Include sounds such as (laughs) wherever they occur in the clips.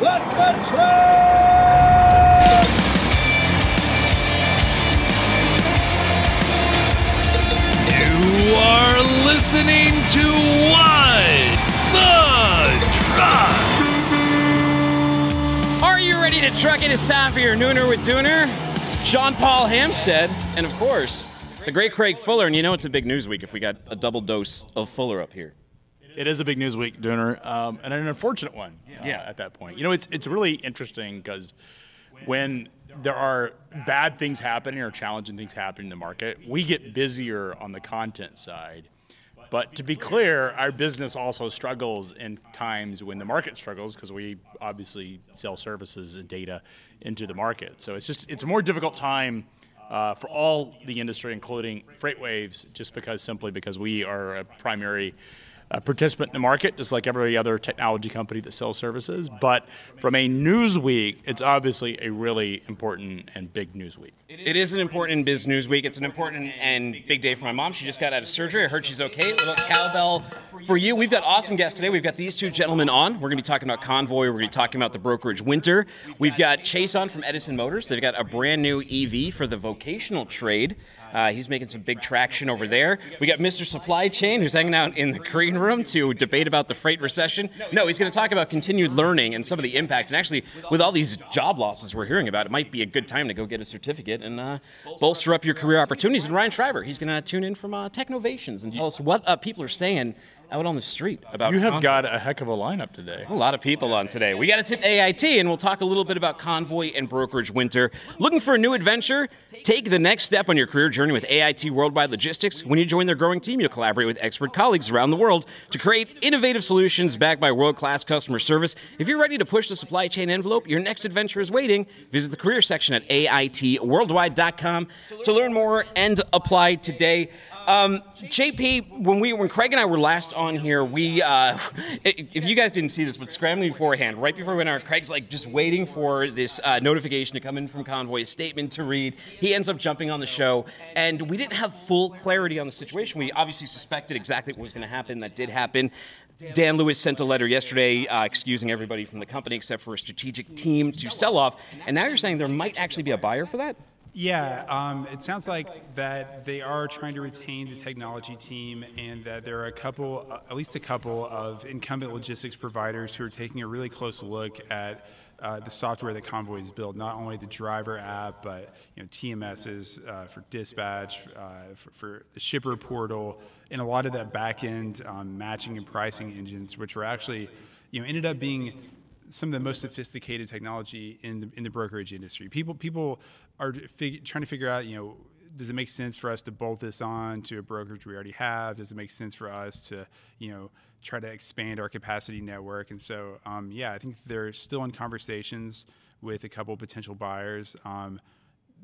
Let the train! You are listening to What the Truck. Are you ready to truck it? It's time for your Nooner with Dooner, John Paul Hampstead, and of course, the great Craig Fuller. And you know it's a big news week if we got a double dose of Fuller up here. It is a big news week, Dooner, um, and an unfortunate one. Yeah. At that point, you know, it's it's really interesting because when there are bad things happening or challenging things happening in the market, we get busier on the content side. But to be clear, our business also struggles in times when the market struggles because we obviously sell services and data into the market. So it's just it's a more difficult time uh, for all the industry, including FreightWaves, just because simply because we are a primary uh, participant in the market, just like every other technology company that sells services. But from a news week, it's obviously a really important and big news week. It is an important biz news week. It's an important and big day for my mom. She just got out of surgery. I heard she's okay. A little cowbell for you. We've got awesome guests today. We've got these two gentlemen on. We're going to be talking about Convoy. We're going to be talking about the brokerage winter. We've got Chace on from Edison Motors. They've got a brand new EV for the vocational trade. Uh, he's making some big traction over there. We got Mr. Supply Chain, who's hanging out in the green room to debate about the freight recession. No, he's going to talk about continued learning and some of the impact. And actually, with all these job losses we're hearing about, it might be a good time to go get a certificate and uh, bolster up your career opportunities. And Ryan Schreiber, he's going to tune in from uh, Technovations and tell us what uh, people are saying out on the street about. You have Convoy. got a heck of a lineup today. A lot of people on today. We got to tip AIT, and we'll talk a little bit about Convoy and Brokerage Winter. Looking for a new adventure? Take the next step on your career journey with AIT Worldwide Logistics. When you join their growing team, you'll collaborate with expert colleagues around the world to create innovative solutions backed by world class customer service. If you're ready to push the supply chain envelope, your next adventure is waiting. Visit the career section at AITworldwide.com to learn more and apply today. Um, JP, when we when Craig and I were last on here, we uh, (laughs) if you guys didn't see this, but scrambling beforehand, right before we went on, Craig's like just waiting for this uh, notification to come in from Convoy, a statement to read. He ends up jumping on the show, and we didn't have full clarity on the situation. We obviously suspected exactly what was going to happen. That did happen. Dan Lewis sent a letter yesterday uh, excusing everybody from the company except for a strategic team to sell off. And now you're saying there might actually be a buyer for that? Yeah, um, it sounds like that they are trying to retain the technology team, and that there are a couple, at least a couple, of incumbent logistics providers who are taking a really close look at uh, the software that Convoy has built. Not only the driver app, but you know TMSs uh, for dispatch, uh, for, for the shipper portal, and a lot of that back end um, matching and pricing engines, which were actually, you know, ended up being some of the most sophisticated technology in the in the brokerage industry. People people are fig- trying to figure out, you know, does it make sense for us to bolt this on to a brokerage we already have? Does it make sense for us to, you know, try to expand our capacity network? And so, um, yeah, I think they're still in conversations with a couple potential buyers. Um,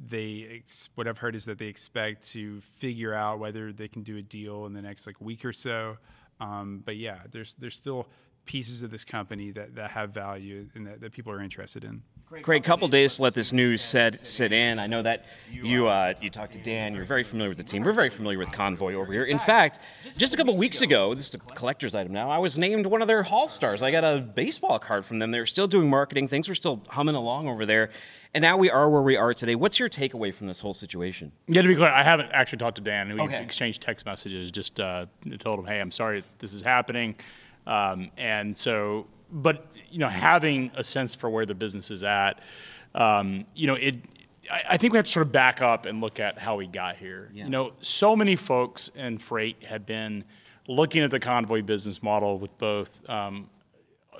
they ex- what I've heard is that they expect to figure out whether they can do a deal in the next like week or so. Um, but yeah, there's there's still pieces of this company that, that have value and that, that people are interested in. Craig, couple days to let this news set sit in. I know that you uh, you talked to Dan. You're very familiar with the team. We're very familiar with Convoy over here. In fact, just a couple weeks ago, this is a collector's item now. I was named one of their Hall Stars. I got a baseball card from them. They're still doing marketing. Things were still humming along over there. And now we are where we are today. What's your takeaway from this whole situation? Yeah, to be clear, I haven't actually talked to Dan. We Okay. exchanged text messages. Just uh, told him, "Hey, I'm sorry this is happening," um, and so, but you know, having a sense for where the business is at, um, you know, it. I, I think we have to sort of back up and look at how we got here. You know, so many folks in freight have been looking at the convoy business model with both um,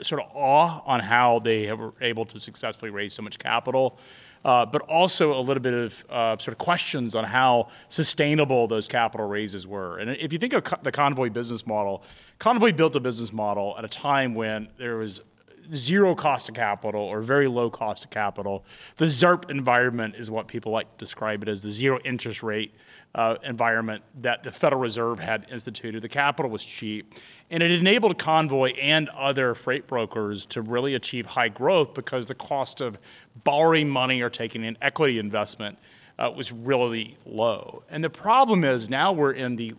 sort of awe on how they were able to successfully raise so much capital, uh, but also a little bit of uh, sort of questions on how sustainable those capital raises were. And if you think of co- the Convoy business model, Convoy built a business model at a time when there was zero cost of capital or very low cost of capital. The ZIRP environment is what people like to describe it as the zero interest rate uh, environment that the Federal Reserve had instituted. The capital was cheap, and it enabled Convoy and other freight brokers to really achieve high growth because the cost of borrowing money or taking an equity investment uh, was really low. And the problem is now we're in the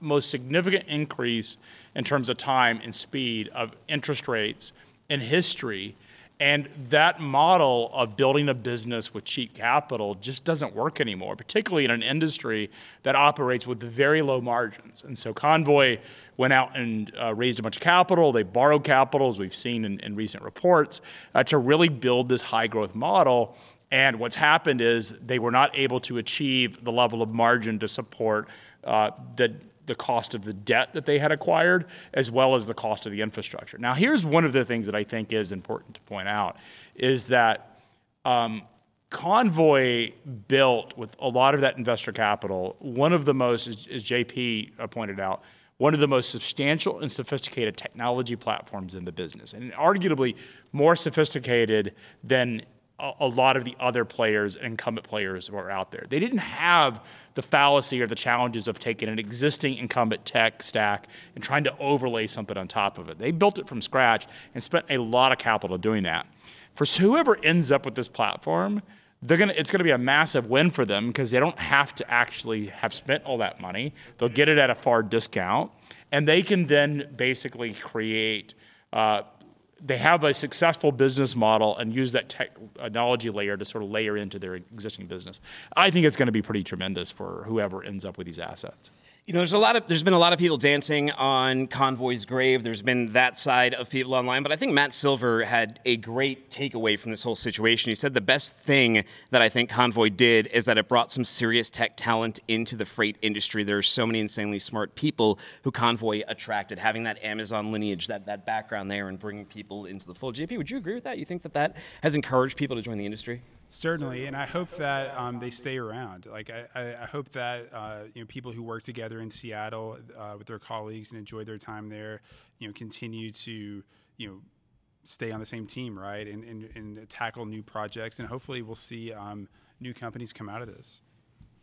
most significant increase in terms of time and speed of interest rates in history. And that model of building a business with cheap capital just doesn't work anymore, particularly in an industry that operates with very low margins. And so Convoy went out and uh, raised a bunch of capital. They borrowed capital, as we've seen in, in recent reports, uh, to really build this high growth model. And what's happened is they were not able to achieve the level of margin to support uh, the the cost of the debt that they had acquired, as well as the cost of the infrastructure. Now, here's one of the things that I think is important to point out is that um, Convoy built with a lot of that investor capital, one of the most, as, JP uh, pointed out, one of the most substantial and sophisticated technology platforms in the business, and arguably more sophisticated than a, a lot of the other players, incumbent players who are out there. They didn't have the fallacy or the challenges of taking an existing incumbent tech stack and trying to overlay something on top of it. They built it from scratch and spent a lot of capital doing that. For whoever ends up with this platform, they're gonna, it's going to be a massive win for them because they don't have to actually have spent all that money. They'll get it at a far discount, and they can then basically create uh, they have a successful business model and use that technology layer to sort of layer into their existing business. I think it's going to be pretty tremendous for whoever ends up with these assets. You know, there's a lot of there's been a lot of people dancing on Convoy's grave. There's been that side of people online, but I think Matt Silver had a great takeaway from this whole situation. He said the best thing that I think Convoy did is that it brought some serious tech talent into the freight industry. There are so many insanely smart people who Convoy attracted, having that Amazon lineage, that that background there, and bringing people into the fold. JP, would you agree with that? You think that that has encouraged people to join the industry? Certainly, and I hope that um, they stay around. Like I, I hope that uh, you know people who work together in Seattle uh, with their colleagues and enjoy their time there, you know, continue to you know stay on the same team, right, and and, and tackle new projects, and hopefully we'll see um, new companies come out of this.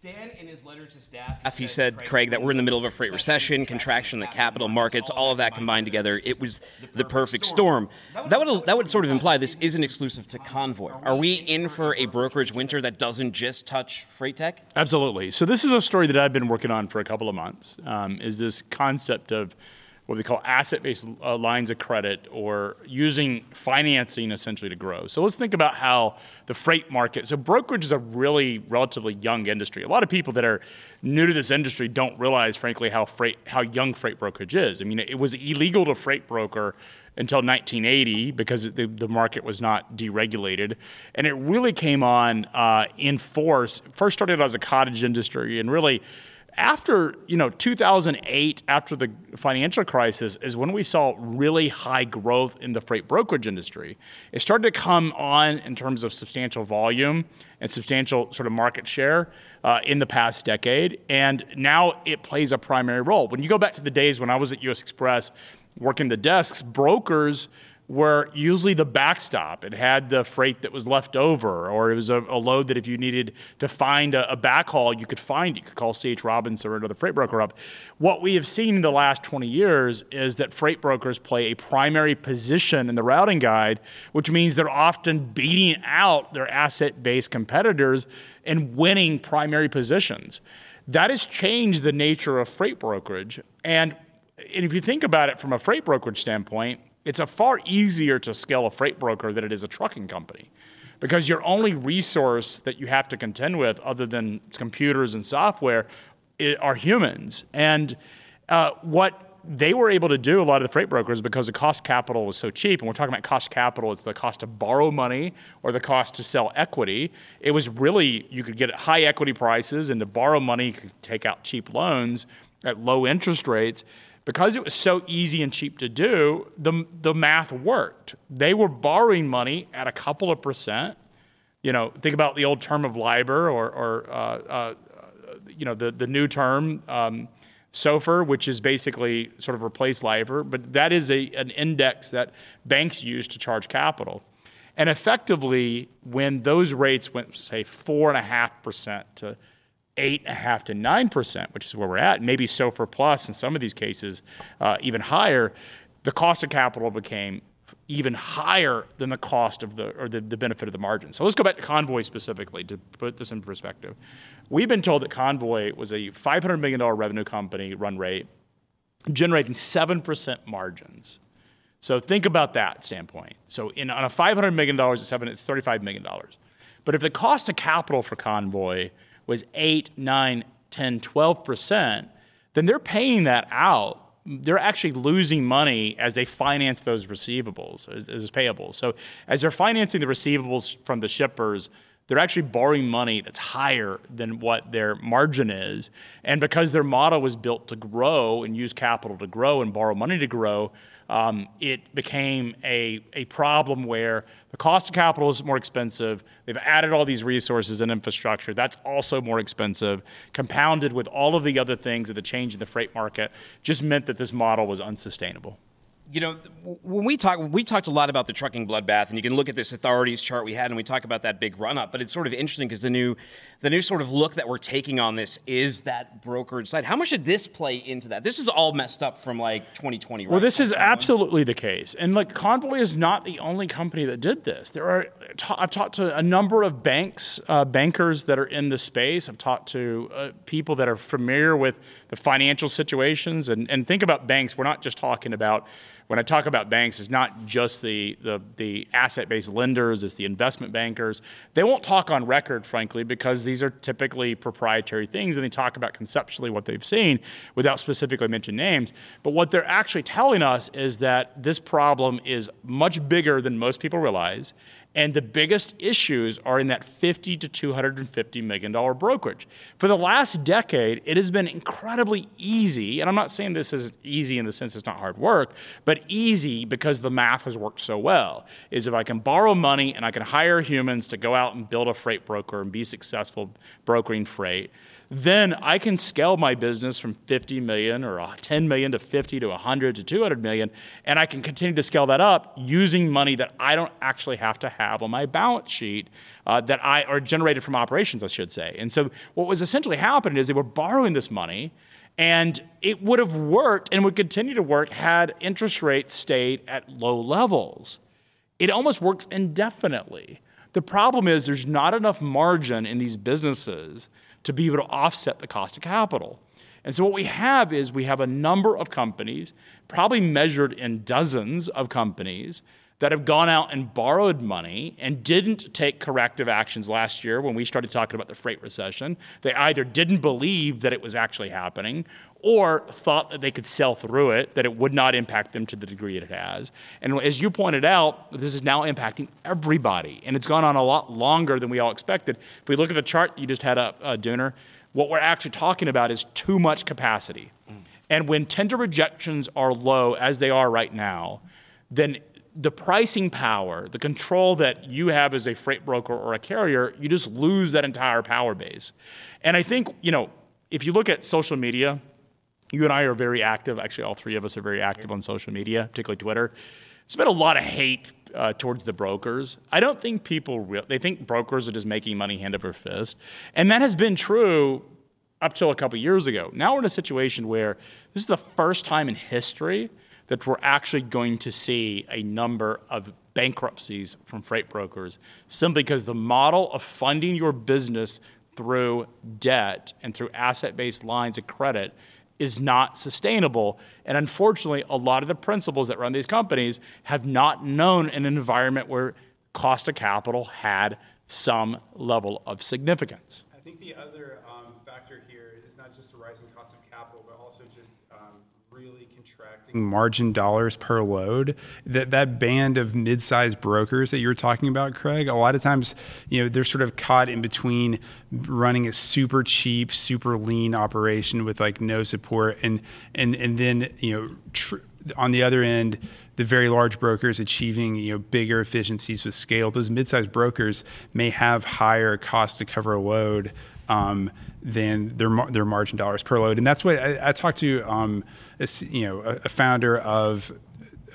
Dan, in his letter to staff, he said, Craig, that we're in the middle of a freight recession, contraction in the capital markets, all of that combined together. It was the perfect storm. That would that would sort of imply this isn't exclusive to Convoy. Are we in for a brokerage winter that doesn't just touch freight tech? Absolutely. So this is a story that I've been working on for a couple of months. Um, is this concept of what we call asset-based uh, lines of credit or using financing essentially to grow. So let's think about how the freight market. So brokerage is a really relatively young industry. A lot of people that are new to this industry don't realize, frankly, how freight how young freight brokerage is. I mean, it was illegal to freight broker until 1980 because the, the market was not deregulated. And it really came on uh, in force. First started as a cottage industry and really after you know 2008 after the financial crisis is when we saw really high growth in the freight brokerage industry. It started to come on in terms of substantial volume and substantial sort of market share uh, in the past decade and now it plays a primary role. When you go back to the days when i was at U.S. Xpress working the desks brokers were usually the backstop. It had the freight that was left over, or it was a, a load that if you needed to find a, a, backhaul, you could find. You could call C.H. Robinson or another freight broker up. What we have seen in the last 20 years is that freight brokers play a primary position in the routing guide, which means they're often beating out their asset-based competitors and winning primary positions. That has changed the nature of freight brokerage. And, and if you think about it from a freight brokerage standpoint, it's a far easier to scale a freight broker than it is a trucking company because your only resource that you have to contend with other than computers and software are humans. And uh, what they were able to do a lot of the freight brokers because the cost capital was so cheap and we're talking about cost capital it's the cost to borrow money or the cost to sell equity. It was really you could get high equity prices and to borrow money you could take out cheap loans at low interest rates because it was so easy and cheap to do, the, the math worked. They were borrowing money at a couple of percent. You know, think about the old term of LIBOR or, or uh, uh, you know, the, the new term, um, SOFR, which is basically sort of replaced LIBOR, but that is a, an index that banks use to charge capital. And effectively, when those rates went, say, 4.5% to eight and a half to nine percent, which is where we're at, maybe SOFR plus in some of these cases, uh, even higher. The cost of capital became even higher than the cost of the or the, the benefit of the margin. So let's go back to Convoy specifically to put this in perspective. We've been told that Convoy was a $500 million revenue company run rate, generating 7% margins. So think about that standpoint. So in on a $500 million, it's seven, it's $35 million. But if the cost of capital for Convoy was 8, 9, 10, 12%, then they're paying that out. They're actually losing money as they finance those receivables, as, as payables. So as they're financing the receivables from the shippers, they're actually borrowing money that's higher than what their margin is. And because their model was built to grow and use capital to grow and borrow money to grow, um, it became a, a problem where the cost of capital is more expensive. They've added all these resources and infrastructure. That's also more expensive, compounded with all of the other things that the change in the freight market just meant that this model was unsustainable you know, when we talk, we talked a lot about the trucking bloodbath, and you can look at this authorities chart we had, and we talk about that big run up. But it's sort of interesting because the new, the new sort of look that we're taking on this is that brokerage side. How much did this play into that? This is all messed up from like 2020. Right? Well, this is absolutely the case, and like Convoy is not the only company that did this. There are, I've talked to a number of banks, uh, bankers that are in the space. I've talked to uh, people that are familiar with the financial situations, and and think about banks. We're not just talking about when I talk about banks, it's not just the, the, the asset based lenders, it's the investment bankers. They won't talk on record, frankly, because these are typically proprietary things and they talk about conceptually what they've seen without specifically mentioning names. But what they're actually telling us is that this problem is much bigger than most people realize and the biggest issues are in that 50 to 250 million dollar brokerage. For the last decade, it has been incredibly easy, and I'm not saying this is easy in the sense it's not hard work, but easy because the math has worked so well. Is if I can borrow money and I can hire humans to go out and build a freight broker and be successful brokering freight, then I can scale my business from 50 million or 10 million to 50 to 100 to 200 million, and I can continue to scale that up using money that I don't actually have to have on my balance sheet uh, that I are generated from operations, I should say. And so what was essentially happening is they were borrowing this money. And it would have worked and would continue to work had interest rates stayed at low levels. It almost works indefinitely. The problem is there's not enough margin in these businesses to be able to offset the cost of capital. And so what we have is we have a number of companies, probably measured in dozens of companies, that have gone out and borrowed money and didn't take corrective actions last year when we started talking about the freight recession. They either didn't believe that it was actually happening or thought that they could sell through it, that it would not impact them to the degree it has. And as you pointed out, this is now impacting everybody, and it's gone on a lot longer than we all expected. If we look at the chart you just had up, uh, Dooner, what we're actually talking about is too much capacity. Mm. And when tender rejections are low, as they are right now, then the pricing power, the control that you have as a freight broker or a carrier, you just lose that entire power base. And I think, you know, if you look at social media, you and I are very active. Actually, all three of us are very active on social media, particularly Twitter. There's been a lot of hate uh, towards the brokers. I don't think people re- they think brokers are just making money hand over fist, and that has been true up till a couple years ago. Now we're in a situation where this is the first time in history that we're actually going to see a number of bankruptcies from freight brokers simply because the model of funding your business through debt and through asset-based lines of credit is not sustainable. And unfortunately, a lot of the principals that run these companies have not known an environment where cost of capital had some level of significance. I think the other um, factor here is not just the rising cost of capital, but also just um, really contracting margin dollars per load. That that band of mid-sized brokers that you were talking about, Craig, a lot of times, you know, they're sort of caught in between running a super cheap, super lean operation with like no support, and and and then you know, tr- on the other end the very large brokers achieving you know bigger efficiencies with scale. Those mid-sized brokers may have higher cost to cover a load um, than their their margin dollars per load, and that's what I, I talked to um, a, you know a, a, founder of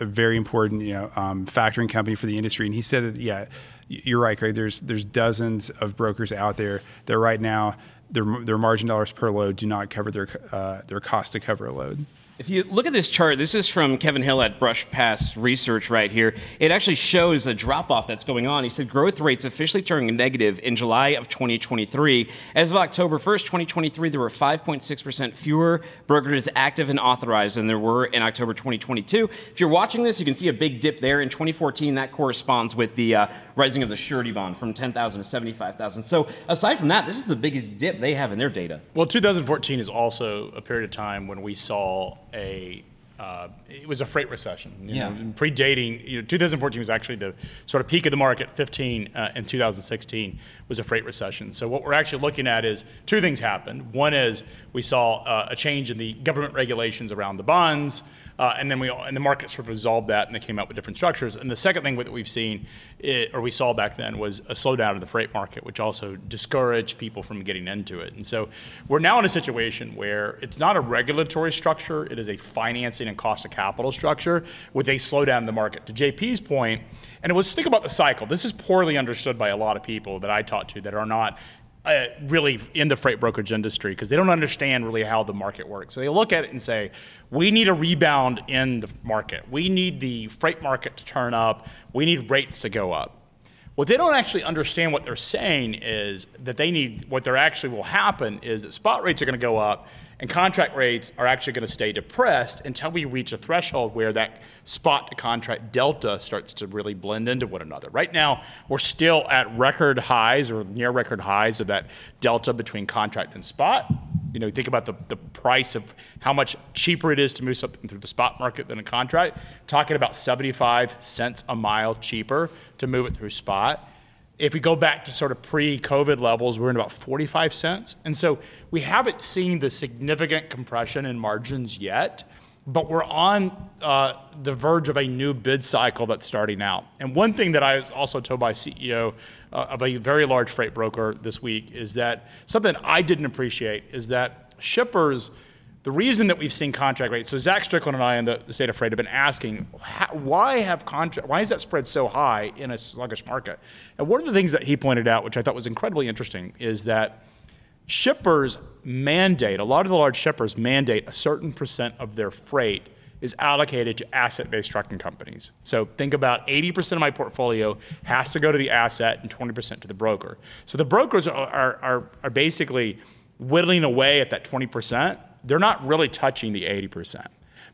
a very important you know um, factoring company for the industry, and he said that yeah, you're right, Craig. There's there's dozens of brokers out there that right now their their margin dollars per load do not cover their uh, their cost to cover a load. If you look at this chart, this is from Kevin Hill at Brush Pass Research right here. It actually shows a drop off that's going on. He said growth rates officially turning negative in July of 2023. As of October 1st, 2023, there were 5.6% fewer brokerages active and authorized than there were in October 2022. If you're watching this, you can see a big dip there. In 2014, that corresponds with the uh, rising of the surety bond from 10,000 to 75,000. So aside from that, this is the biggest dip they have in their data. Well, 2014 is also a period of time when we saw a uh, it was a freight recession. You Yeah. Know, predating, you know, 2014 was actually the sort of peak of the market. 15 uh, and 2016 was a freight recession. So what we're actually looking at is two things happened. One is we saw uh, a change in the government regulations around the bonds. Uh, and then we and the market sort of resolved that, and they came out with different structures. And the second thing that we've seen, it, or we saw back then, was a slowdown in the freight market, which also discouraged people from getting into it. And so we're now in a situation where it's not a regulatory structure; it is a financing and cost of capital structure with a slowdown in the market. To JP's point, and let's think about the cycle. This is poorly understood by a lot of people that I talk to that are not uh, really in the freight brokerage industry because they don't understand really how the market works. So they look at it and say, we need a rebound in the market. We need the freight market to turn up. We need rates to go up. What they don't actually understand what they're saying is that they need, what they're actually will happen is that spot rates are going to go up and contract rates are actually going to stay depressed until we reach a threshold where that spot to contract delta starts to really blend into one another. Right now, we're still at record highs or near record highs of that delta between contract and spot. You know, think about the, the price of how much cheaper it is to move something through the spot market than a contract. Talking about 75 cents a mile cheaper to move it through spot if we go back to sort of pre-COVID levels, we're in about 45 cents. And so we haven't seen the significant compression in margins yet, but we're on uh, the verge of a new bid cycle that's starting out. And one thing that I was also told by CEO uh, of a very large freight broker this week is that something I didn't appreciate is that shippers – the reason that we've seen contract rates, so Zach Strickland and I in the, state of freight have been asking, why have contract, why is that spread so high in a sluggish market? And one of the things that he pointed out, which I thought was incredibly interesting, is that shippers mandate, a lot of the large shippers mandate a certain percent of their freight is allocated to asset-based trucking companies. So think about 80% of my portfolio has to go to the asset and 20% to the broker. So the brokers are, are, are basically whittling away at that 20% they're not really touching the 80%.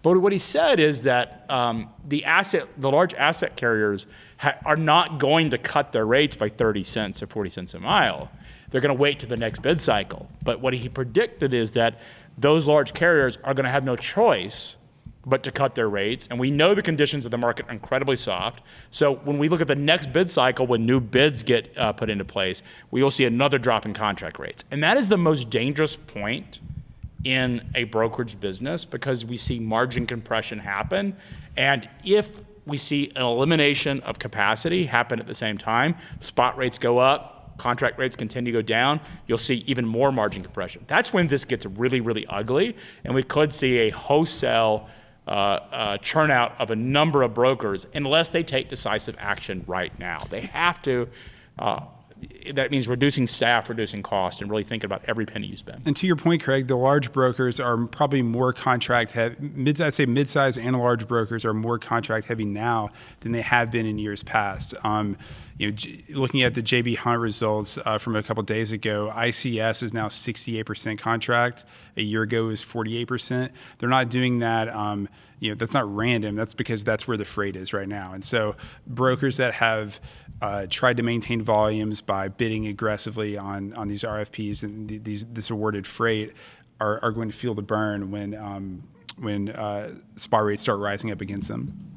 But what he said is that um, the asset, the large asset carriers ha- are not going to cut their rates by 30 cents or 40 cents a mile. They're going to wait to the next bid cycle. But what he predicted is that those large carriers are going to have no choice but to cut their rates. And we know the conditions of the market are incredibly soft. So when we look at the next bid cycle, when new bids get uh, put into place, we will see another drop in contract rates. And that is the most dangerous point in a brokerage business because we see margin compression happen. And if we see an elimination of capacity happen at the same time, spot rates go up, contract rates continue to go down, you'll see even more margin compression. That's when this gets really, really ugly, and we could see a wholesale uh, uh, churn out of a number of brokers unless they take decisive action right now. They have to. Uh, that means reducing staff, reducing cost, and really thinking about every penny you spend. And to your point, Craig, the large brokers are probably more contract heavy. Mid, I'd say mid-size and large brokers are more contract heavy now than they have been in years past. Um, you know, looking at the JB Hunt results uh, from a couple days ago, ICS is now 68% contract. A year ago it was 48%. They're not doing that. Um, you know, that's not random. That's because that's where the freight is right now. And so brokers that have uh, tried to maintain volumes by bidding aggressively on on these RFPs and th- these this awarded freight are, are going to feel the burn when um, when uh, spot rates start rising up against them.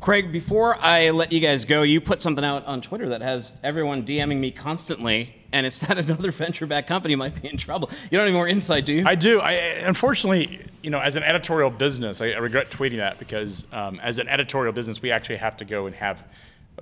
Craig, before I let you guys go, you put something out on Twitter that has everyone DMing me constantly, and it's (laughs) that another venture-backed company might be in trouble. You don't have any more insight, do you? I do. I unfortunately, you know, as an editorial business, I, I regret tweeting that because um, as an editorial business, we actually have to go and have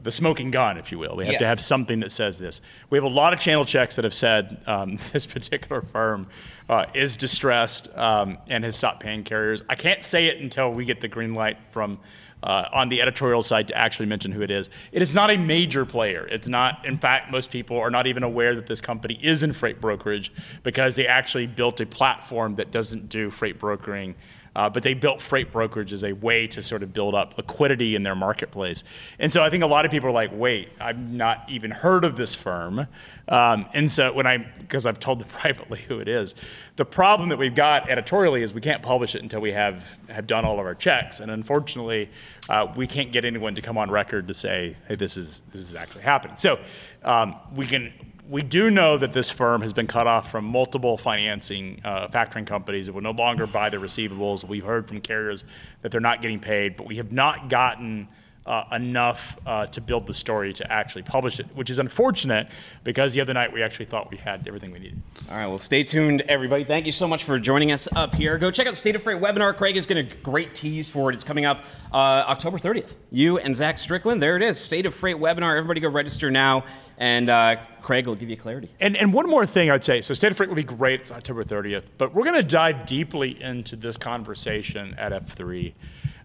the smoking gun, if you will. We have Yeah. to have something that says this. We have a lot of channel checks that have said um, (laughs) this particular firm uh, is distressed um, and has stopped paying carriers. I can't say it until we get the green light from uh, on the editorial side to actually mention who it is. It is not a major player. It's not, in fact, most people are not even aware that this company is in freight brokerage because they actually built a platform that doesn't do freight brokering Uh, but they built freight brokerage as a way to sort of build up liquidity in their marketplace. And so I think a lot of people are like, wait, I've not even heard of this firm. Um, and so when I, because I've told them (laughs) privately who it is, the problem that we've got editorially is we can't publish it until we have, have done all of our checks. And unfortunately, uh, we can't get anyone to come on record to say, hey, this is, this is actually happening. So um, we can, we do know that this firm has been cut off from multiple financing uh, factoring companies that will no longer buy the receivables. We've heard from carriers that they're not getting paid, but we have not gotten uh, enough uh, to build the story to actually publish it, which is unfortunate because the other night we actually thought we had everything we needed. All right, well, stay tuned, everybody. Thank you so much for joining us up here. Go check out the State of Freight webinar. Craig is going to great tease for it. It's coming up uh, October 30th. You and Zach Strickland, there it is. State of Freight webinar. Everybody go register now, and uh, Craig will give you clarity. And, and one more thing I'd say so, State of Freight will be great. It's October 30th, but we're going to dive deeply into this conversation at F3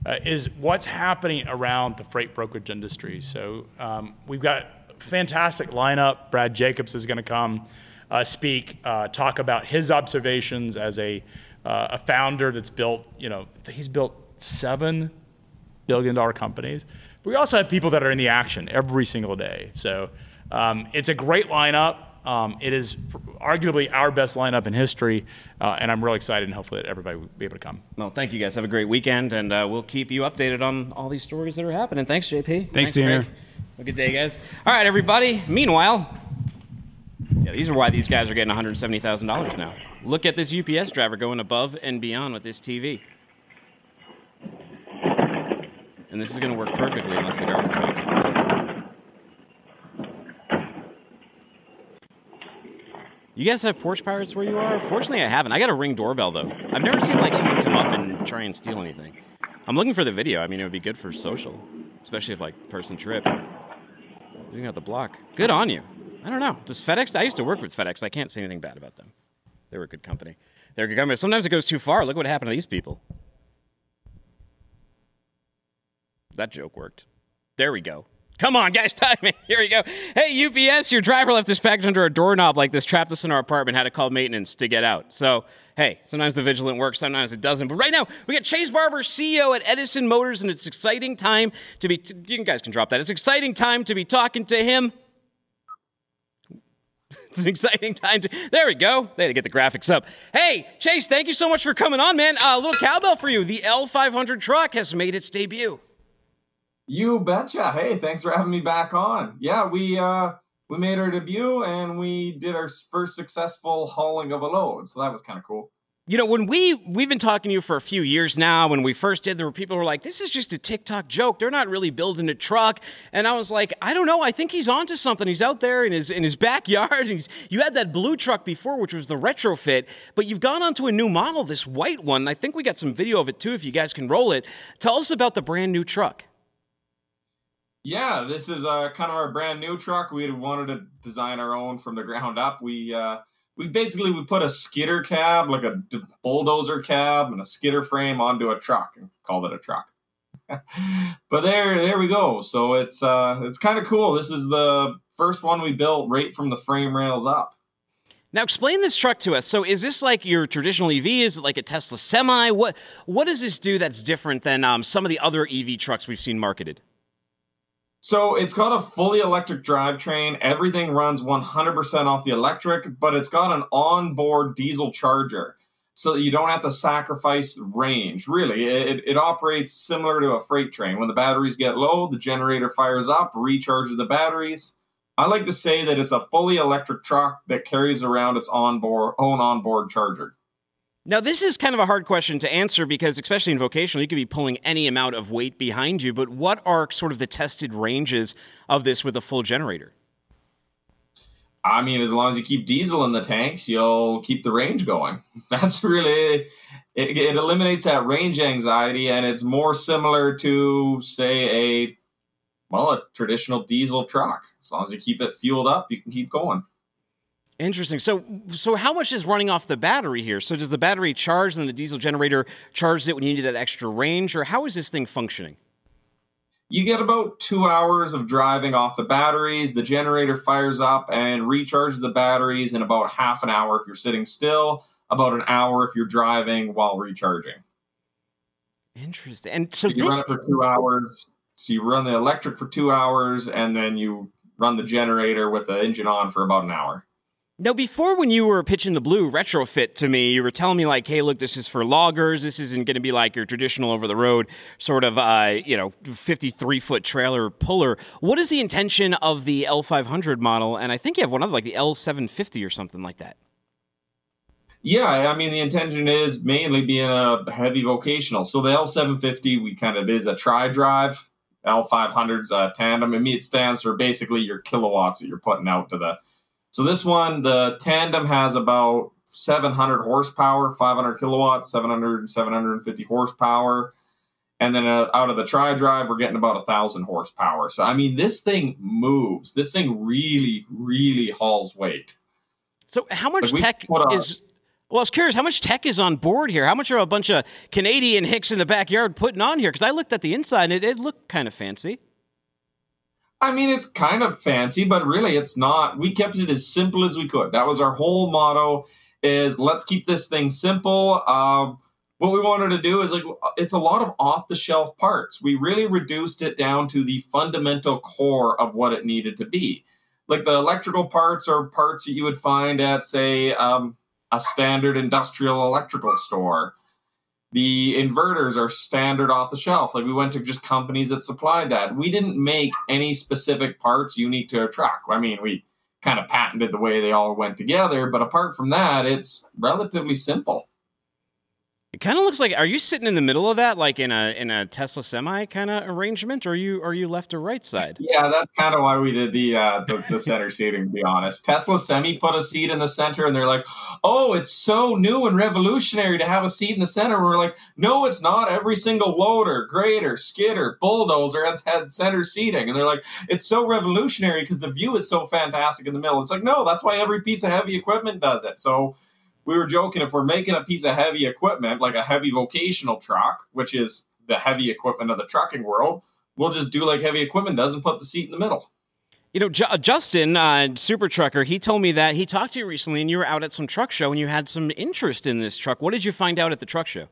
uh, is what's happening around the freight brokerage industry. So um, we've got fantastic lineup. Brad Jacobs is going to come uh, speak, uh, talk about his observations as a uh, a founder that's built. You know, he's built seven billion dollar companies. But we also have people that are in the action every single day. So um, it's a great lineup. Um, it is arguably our best lineup in history, uh, and I'm really excited and hopefully that everybody will be able to come. Well, thank you guys. Have a great weekend, and uh, we'll keep you updated on all these stories that are happening. Thanks, JP. Thanks, Thanks Tanner. Craig. Have a good day, guys. All right, everybody. Meanwhile, yeah, these are why these guys are getting $170,000 now. Look at this UPS driver going above and beyond with this TV. And this is going to work perfectly unless the garbage man comes. You guys have porch pirates where you are? Fortunately, I haven't. I got a ring doorbell though. I've never seen like someone come up and try and steal anything. I'm looking for the video. I mean, it would be good for social, especially if like person trip. Looking at the block. Good on you. I don't know. Does FedEx? I used to work with FedEx. I can't say anything bad about them. They were a good company. They're a good company. Sometimes it goes too far. Look what happened to these people. That joke worked. There we go. Come on, guys, (laughs) time timing. Here we go. Hey, UPS, your driver left his package under a doorknob like this, trapped us in our apartment, had to call maintenance to get out. So, hey, sometimes the vigilant works, sometimes it doesn't. But right now, we got Chace Barber, CEO at Edison Motors, and it's exciting time to be. T- you guys can drop that. It's exciting time to be talking to him. (laughs) It's an exciting time to. There we go. They had to get the graphics up. Hey, Chace, thank you so much for coming on, man. A uh, little cowbell for you. The L500 truck has made its debut. You betcha. Hey, thanks for having me back on. Yeah, we uh we made our debut and we did our first successful hauling of a load. So that was kind of cool. You know, when we we've been talking to you for a few years now, when we first did, there were people who were like, "This is just a TikTok joke. They're not really building a truck." And I was like, "I don't know. I think he's onto something. He's out there in his in his (laughs) backyard. And he's you had that blue truck before, which was the retrofit, but you've gone onto a new model, this white one. I think we got some video of it too, if you guys can roll it. Tell us about the brand new truck." Yeah, this is uh, kind of our brand new truck. We wanted to design our own from the ground up. We uh, we basically we put a skidder cab, like a bulldozer cab, and a skidder frame onto a truck and called it a truck. (laughs) but there, there we go. So it's uh, it's kind of cool. This is the first one we built right from the frame rails up. Now explain this truck to us. So is this like your traditional EV? Is it like a Tesla Semi? What what does this do that's different than um, some of the other EV trucks we've seen marketed? So it's got a fully electric drivetrain. Everything runs 100% off the electric, but it's got an onboard diesel charger so that you don't have to sacrifice range. Really, it, it operates similar to a freight train. When the batteries get low, the generator fires up, recharges the batteries. I like to say that it's a fully electric truck that carries around its onboard own onboard charger. Now, this is kind of a hard question to answer because, especially in vocational, you could be pulling any amount of weight behind you. But what are sort of the tested ranges of this with a full generator? I mean, as long as you keep diesel in the tanks, you'll keep the range going. (laughs) That's really it, it eliminates that range anxiety, and it's more similar to, say, a well, a traditional diesel truck. As long as you keep it fueled up, you can keep going. Interesting. So, so how much is running off the battery here? So, does the battery charge, and the diesel generator charges it when you need that extra range, or how is this thing functioning? You get about two hours of driving off the batteries. The generator fires up and recharges the batteries in about half an hour if you're sitting still, about an hour if you're driving while recharging. Interesting. And so you this, run it for two hours. So you run the electric for two hours, and then you run the generator with the engine on for about an hour. Now, before when you were pitching the blue retrofit to me, you were telling me like, "Hey, look, this is for loggers. This isn't going to be like your traditional over the road sort of, uh, you know, fifty-three foot trailer puller." What is the intention of the L five hundred model? And I think you have one other, like the L seven fifty or something like that. Yeah, I mean the intention is mainly being a heavy vocational. So the L seven fifty, we kind of is a tri drive. L five hundred's a tandem. I mean, it stands for basically your kilowatts that you're putting out to the so this one, the tandem has about 700 horsepower, 500 kilowatts, 700, 750 horsepower. And then uh, out of the tri drive, we're getting about a thousand horsepower. So, I mean, this thing moves. This thing really, really hauls weight. So, how much Like, tech is? Well, I was curious. How much tech is on board here? How much are a bunch of Canadian hicks in the backyard putting on here? Because I looked at the inside and it, it looked kind of fancy. I mean, it's kind of fancy, but really it's not. We kept it as simple as we could. That was our whole motto is let's keep this thing simple. Um, what we wanted to do is like it's a lot of off the shelf parts. We really reduced it down to the fundamental core of what it needed to be. Like the electrical parts are parts that you would find at say um, a standard industrial electrical store. The inverters are standard off the shelf. Like we went to just companies that supplied that. We didn't make any specific parts unique to a truck. I mean, we kind of patented the way they all went together, but apart from that, it's relatively simple. It kind of looks like. Are you sitting in the middle of that, like in a in a Tesla semi kind of arrangement, or are you are you left or right side? (laughs) Yeah, that's kind of why we did the uh, the, the center seating. To be honest, Tesla Semi put a seat in the center, and they're like, "Oh, it's so new and revolutionary to have a seat in the center." And we're like, "No, it's not. Every single loader, grader, skidder, bulldozer has had center seating." And they're like, "It's so revolutionary because the view is so fantastic in the middle." It's like, no, that's why every piece of heavy equipment does it. So we were joking if we're making a piece of heavy equipment like a heavy vocational truck, which is the heavy equipment of the trucking world, we'll just do like heavy equipment does and put the seat in the middle. You know, Ju- Justin, uh, Super Trucker, he told me that he talked to you recently, and you were out at some truck show, and you had some interest in this truck. What did you find out at the truck show?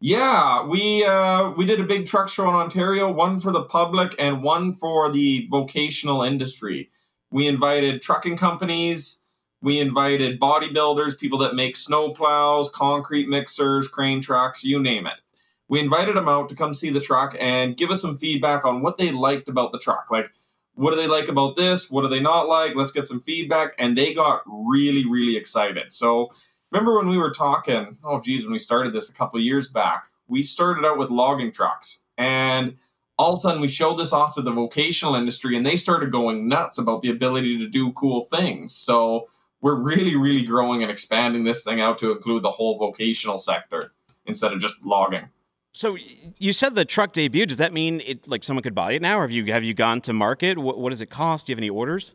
Yeah, we uh, we did a big truck show in Ontario, one for the public and one for the vocational industry. We invited trucking companies, we invited bodybuilders, people that make snow plows, concrete mixers, crane trucks, you name it. We invited them out to come see the truck and give us some feedback on what they liked about the truck. Like, what do they like about this? What do they not like? Let's get some feedback. And they got really, really excited. So, remember when we were talking, oh, geez, when we started this a couple years back, we started out with logging trucks. And all of a sudden, we showed this off to the vocational industry, and they started going nuts about the ability to do cool things. So, we're really, really growing and expanding this thing out to include the whole vocational sector instead of just logging. So you said the truck debuted. Does that mean it like someone could buy it now? Or have you have you gone to market? What, what does it cost? Do you have any orders?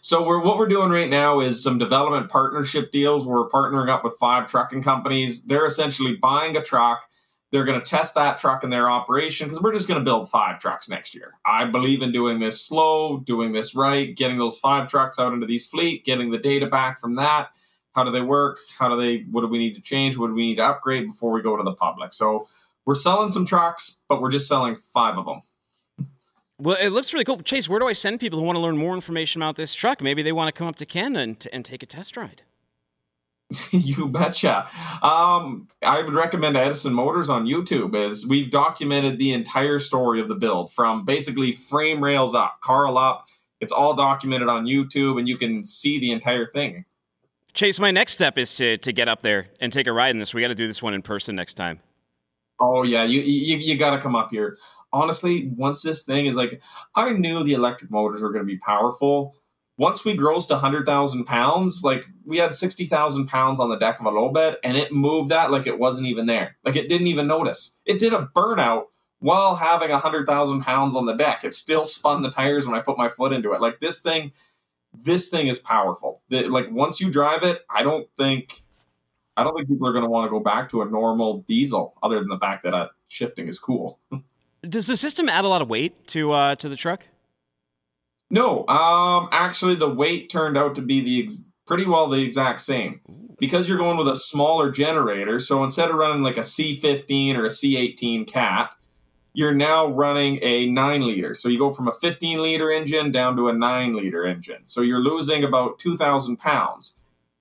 So we're what we're doing right now is some development partnership deals. We're partnering up with five trucking companies. They're essentially buying a truck. They're going to test that truck in their operation because we're just going to build five trucks next year. I believe in doing this slow, doing this right, getting those five trucks out into these fleet, getting the data back from that. How do they work? How do they? What do we need to change? What do we need to upgrade before we go to the public? So we're selling some trucks, but we're just selling five of them. Well, it looks really cool. Chace, where do I send people who want to learn more information about this truck? Maybe they want to come up to Canada and, and take a test ride. (laughs) you betcha. Um, I would recommend Edison Motors on YouTube as we've documented the entire story of the build from basically frame rails up, Carl up. It's all documented on YouTube and you can see the entire thing. Chace, my next step is to, to get up there and take a ride in this. We got to do this one in person next time. Oh yeah, you you, you got to come up here. Honestly, once this thing is like, I knew the electric motors were going to be powerful. Once we grossed hundred thousand pounds, like we had sixty thousand pounds on the deck of a low bed, and it moved that like it wasn't even there. Like it didn't even notice. It did a burnout while having hundred thousand pounds on the deck. It still spun the tires when I put my foot into it. Like this thing, this thing is powerful. Like once you drive it, I don't think I don't think people are going to want to go back to a normal diesel, other than the fact that uh, shifting is cool. (laughs) Does the system add a lot of weight to uh, to the truck? No, um, actually, the weight turned out to be the ex- pretty well the exact same. Because you're going with a smaller generator, so instead of running like a C15 or a C18 cat, you're now running a 9 liter. So you go from a 15 liter engine down to a 9 liter engine. So you're losing about 2,000 pounds.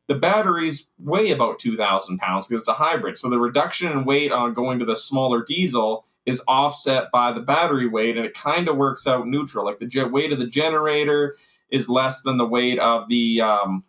The batteries weigh about 2,000 pounds because it's a hybrid. So the reduction in weight on going to the smaller diesel is offset by the battery weight, and it kind of works out neutral. Like the ge- weight of the generator is less than the weight of the um,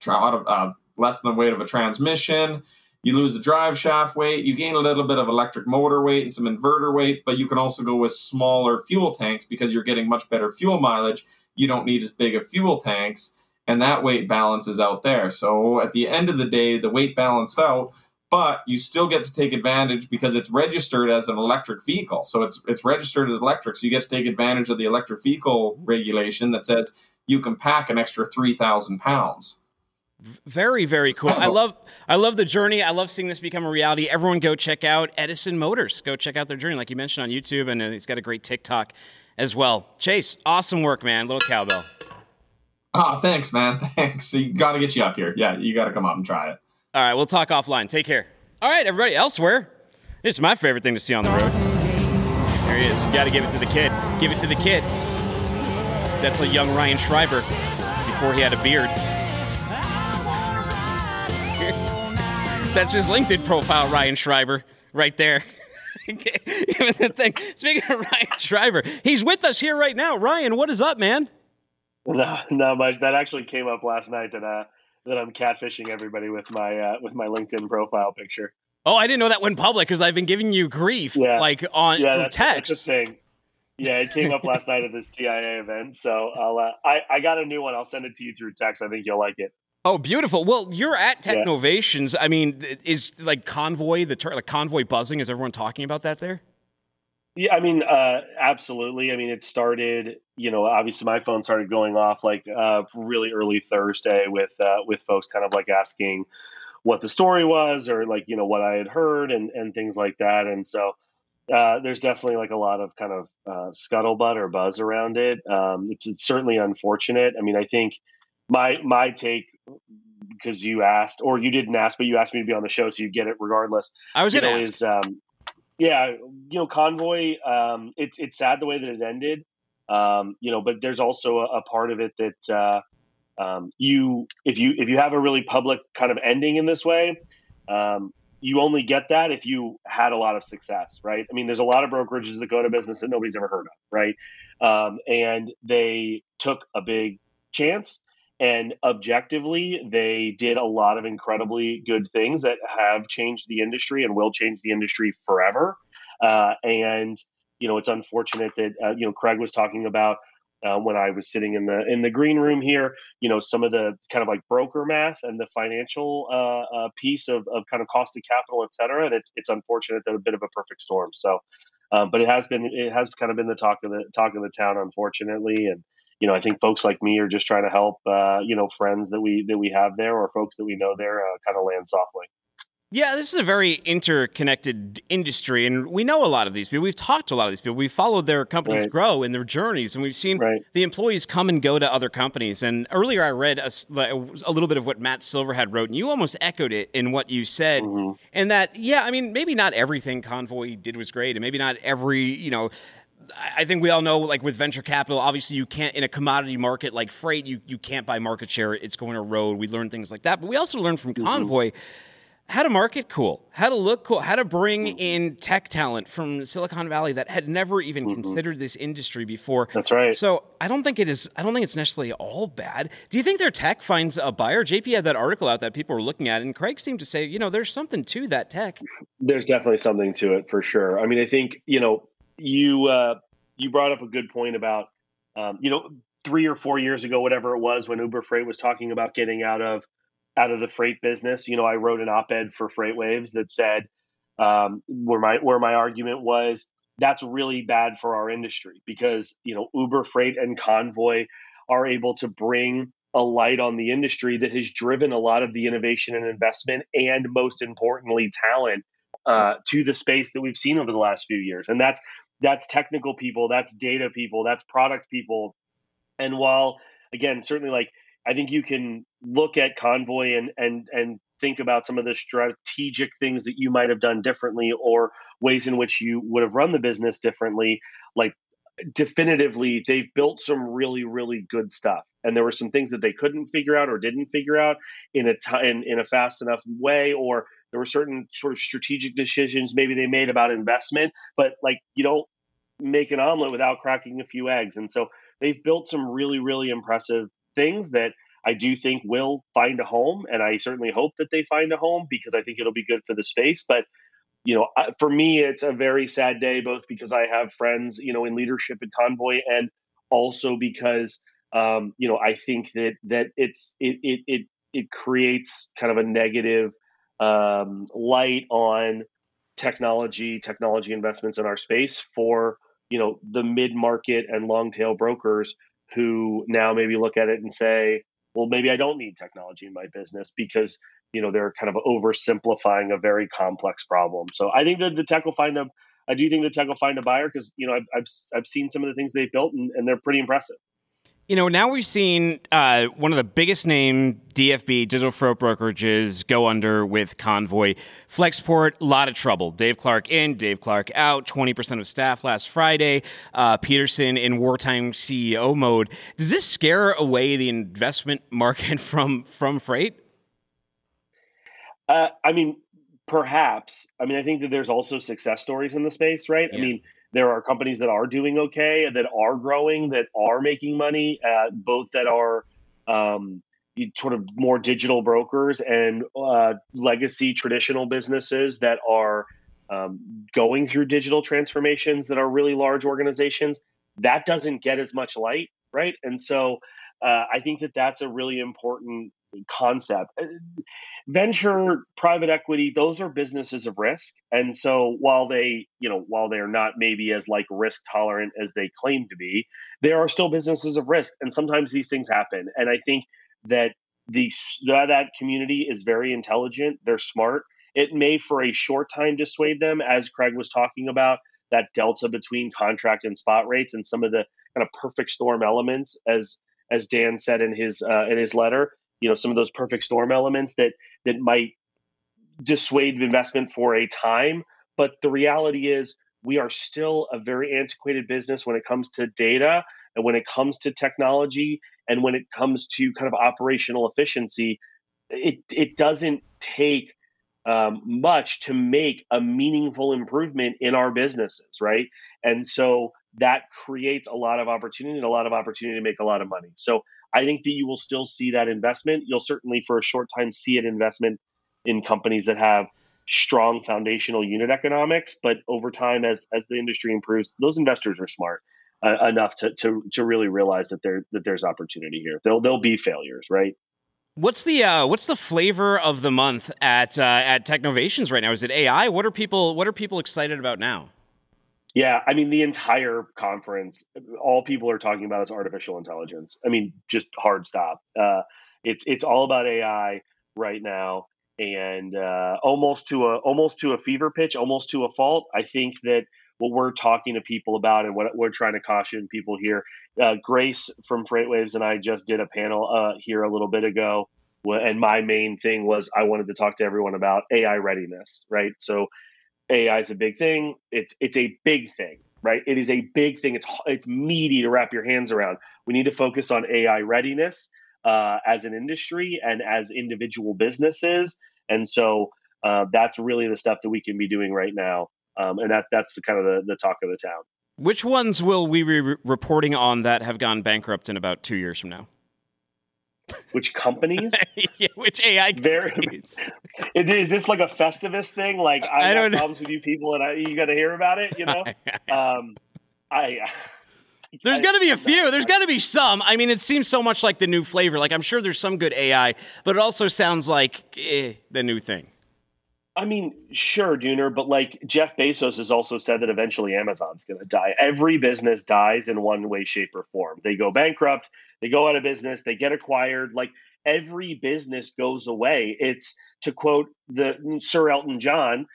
tra- uh, less than the weight of a transmission. You lose the drive shaft weight. You gain a little bit of electric motor weight and some inverter weight, but you can also go with smaller fuel tanks because you're getting much better fuel mileage. You don't need as big of fuel tanks, and that weight balance is out there. So at the end of the day, the weight balance out, but you still get to take advantage because it's registered as an electric vehicle. So it's it's registered as electric. So you get to take advantage of the electric vehicle regulation that says you can pack an extra three thousand pounds. Very, very cool. I love I love the journey. I love seeing this become a reality. Everyone go check out Edison Motors. Go check out their journey, like you mentioned on YouTube, and he's got a great TikTok as well. Chace, awesome work, man. Little cowbell. Ah, thanks, man. (laughs) Thanks. You got to get you up here. Yeah, you got to come up and try it. All right, we'll talk offline. Take care. All right, everybody elsewhere. It's my favorite thing to see on the road. There he is. You got to give it to the kid. Give it to the kid. That's a young Ryan Schreiber before he had a beard. (laughs) That's his LinkedIn profile, Ryan Schreiber, right there. (laughs) the thing. Speaking of Ryan Schreiber, he's with us here right now. Ryan, what is up, man? (laughs) No, not much. That actually came up last night that uh, that I'm catfishing everybody with my uh, with my LinkedIn profile picture. Oh, I didn't know that went public because I've been giving you grief, Yeah. like on Yeah, through that's, text. that's thing. Yeah, it came up last night at this TIA event. So I'll uh, I I got a new one. I'll send it to you through text. I think you'll like it. Oh, beautiful. Well, you're at Yeah. Technovations. I mean, is like convoy the ter- like convoy buzzing? Is everyone talking about that there? Yeah, I mean, uh, absolutely. I mean, it started. You know, obviously, my phone started going off like uh, really early Thursday with uh, with folks kind of like asking what the story was or like you know what I had heard and and things like that. And so uh, there's definitely like a lot of kind of uh, scuttlebutt or buzz around it. Um, it's it's certainly unfortunate. I mean, I think my my take because you asked or you didn't ask, but you asked me to be on the show, so you get it regardless I was going to ask. is um, yeah, you know, convoy. Um, it's it's sad the way that it ended. Um, you know, but there's also a, a part of it that uh, um, you if you if you have a really public kind of ending in this way, um, you only get that if you had a lot of success, right? I mean, there's a lot of brokerages that go to business that nobody's ever heard of, right? Um, and they took a big chance. And objectively, they did a lot of incredibly good things that have changed the industry and will change the industry forever. Uh, and you know, it's unfortunate that uh, you know Craig was talking about uh, when I was sitting in the in the green room here. You know, some of the kind of like broker math and the financial uh, uh, piece of, of kind of cost of capital, et cetera. And it's it's unfortunate that a bit of a perfect storm. So, um, but it has been it has kind of been the talk of the talk of the town, unfortunately, and you know, I think folks like me are just trying to help, uh, you know, friends that we that we have there or folks that we know there, uh, kind of land softly. Yeah, this is a very interconnected industry, and we know a lot of these people. We've talked to a lot of these people. We've followed their companies Right. grow and their journeys, and we've seen Right. the employees come and go to other companies. And earlier, I read a little bit of what Matt Silver had wrote, and you almost echoed it in what you said. Mm-hmm. And that, yeah, I mean, maybe not everything Convoy did was great, and maybe not every, you know. I- think we all know, like with venture capital, obviously you can't in a commodity market like freight, you you can't buy market share. It's going to erode. We learn things like that, but we also learn from Mm-hmm. Convoy how to market cool, how to look cool, how to bring in tech talent from Silicon Valley that had never even considered this industry before. That's right. So I don't think it is. I don't think it's necessarily all bad. Do you think their tech finds a buyer? JP had that article out that people were looking at, and Craig seemed to say, you know, there's something to that tech. There's definitely something to it for sure. I mean, I think you know you uh, you brought up a good point about um, you know three or four years ago, whatever it was, when Uber Freight was talking about getting out of out of the freight business. You know, I wrote an op-ed for FreightWaves that said um, where my where my argument was that's really bad for our industry because you know Uber Freight and Convoy are able to bring a light on the industry that has driven a lot of the innovation and investment and most importantly talent uh, to the space that we've seen over the last few years and that's that's technical people that's data people that's product people and while again certainly like I think you can look at Convoy and and and think about some of the strategic things that you might have done differently or ways in which you would have run the business differently. Like definitively, they've built some really really good stuff, and there were some things that they couldn't figure out or didn't figure out in a t- in, in a fast enough way, or there were certain sort of strategic decisions maybe they made about investment. But like you don't make an omelet without cracking a few eggs, and so they've built some really really impressive things that I do think will find a home, and I certainly hope that they find a home because I think it'll be good for the space. But you know, for me, it's a very sad day, both because I have friends, you know, in leadership at Convoy, and also because um, you know I think that that it's it it it, it creates kind of a negative um, light on technology technology investments in our space for you know the mid market and long tail brokers who now maybe look at it and say well, maybe I don't need technology in my business because you know they're kind of oversimplifying a very complex problem. So I think that the tech will find a. I do think the tech will find a buyer because you know I've, I've I've seen some of the things they've built and, and they're pretty impressive. You know, now we've seen uh, one of the biggest name DFB digital freight brokerages go under with Convoy. Flexport, a lot of trouble. Dave Clark in, Dave Clark out, 20% of staff last Friday. Uh, Petersen in wartime CEO mode. Does this scare away the investment market (laughs) from, from freight? Uh, I mean, perhaps. I mean, I think that there's also success stories in the space, right? Yeah. I mean, there are companies that are doing okay, that are growing, that are making money, uh, both that are um, sort of more digital brokers and uh, legacy traditional businesses that are um, going through digital transformations that are really large organizations. That doesn't get as much light, right? And so uh, I think that that's a really important concept. Uh, venture, private equity, those are businesses of risk. And so while they, you know, while they're not maybe as like risk tolerant as they claim to be, they are still businesses of risk. And sometimes these things happen. And I think that the that community is very intelligent, they're smart. It may for a short time dissuade them, as Craig was talking about, that delta between contract and spot rates and some of the kind of perfect storm elements as as Dan said in his uh, in his letter you know some of those perfect storm elements that that might dissuade investment for a time. But the reality is we are still a very antiquated business when it comes to data and when it comes to technology and when it comes to kind of operational efficiency. It it doesn't take um, much to make a meaningful improvement in our businesses right? And so that creates a lot of opportunity and a lot of opportunity to make a lot of money. So I think that you will still see that investment. You'll certainly, for a short time, see an investment in companies that have strong foundational unit economics. But over time, as as the industry improves, those investors are smart uh, enough to, to to really realize that there that there's opportunity here. There'll there'll be failures, right? What's the uh, what's the flavor of the month at uh, at Technovations right now? Is it AI? What are people What are people excited about now? Yeah, I mean the entire conference, all people are talking about is artificial intelligence. I mean, just hard stop. Uh, it's it's all about AI right now, and uh, almost to a almost to a fever pitch, almost to a fault. I think that what we're talking to people about and what we're trying to caution people here. Uh, Grace from FreightWaves and I just did a panel uh, here a little bit ago, and my main thing was I wanted to talk to everyone about AI readiness, right? So AI is a big thing. It's it's a big thing, right? It is a big thing. It's it's meaty to wrap your hands around. We need to focus on AI readiness uh, as an industry and as individual businesses, and so uh, that's really the stuff that we can be doing right now. Um, and that that's the kind of the, the talk of the town. Which ones will we be re- reporting on that have gone bankrupt in about two years from now? Which companies? (laughs) yeah, which AI companies? (laughs) is this like a Festivus thing? Like I, I don't know. problems with you people, and I, you got to hear about it. You know, (laughs) um, I. There's got to be a few. There's got to be some. I mean, it seems so much like the new flavor. Like I'm sure there's some good AI, but it also sounds like eh, the new thing. I mean, sure, Dooner, but like Jeff Bezos has also said that eventually Amazon's going to die. Every business dies in one way, shape, or form. They go bankrupt, they go out of business, they get acquired. Like every business goes away. It's to quote the Sir Elton John,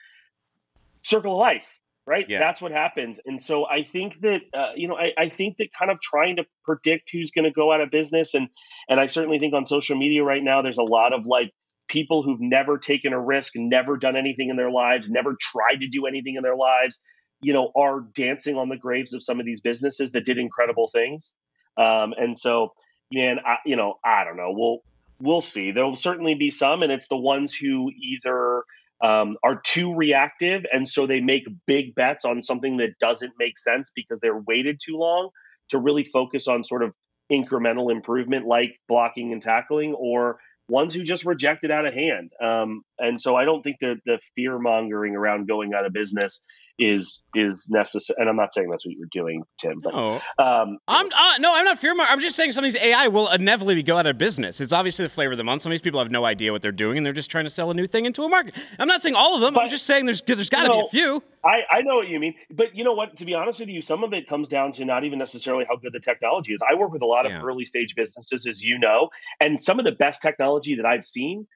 circle of life. right? Yeah. That's what happens. And so I think that uh, you know I, I think that kind of trying to predict who's going to go out of business and and I certainly think on social media right now there's a lot of like people who've never taken a risk, never done anything in their lives, never tried to do anything in their lives, you know, are dancing on the graves of some of these businesses that did incredible things. Um, and so, man, I, you know, I don't know. We'll we'll see. There will certainly be some, and it's the ones who either um, are too reactive, and so they make big bets on something that doesn't make sense because they're waited too long to really focus on sort of incremental improvement like blocking and tackling, or ones who just reject it out of hand. Um, and so I don't think that the fear mongering around going out of business is is necessary. And I'm not saying that's what you're doing, Tim, but No, um, I'm uh, no, I'm not fear. mongering. I'm just saying some of these AI will inevitably go out of business. It's obviously the flavor of the month. Some of these people have no idea what they're doing, and they're just trying to sell a new thing into a market. I'm not saying all of them. I'm just saying there's there's got to be a few. I, I know what you mean, but you know what? To be honest with you, some of it comes down to not even necessarily how good the technology is. I work with a lot of early stage businesses, as you know, and some of the best technology that I've seen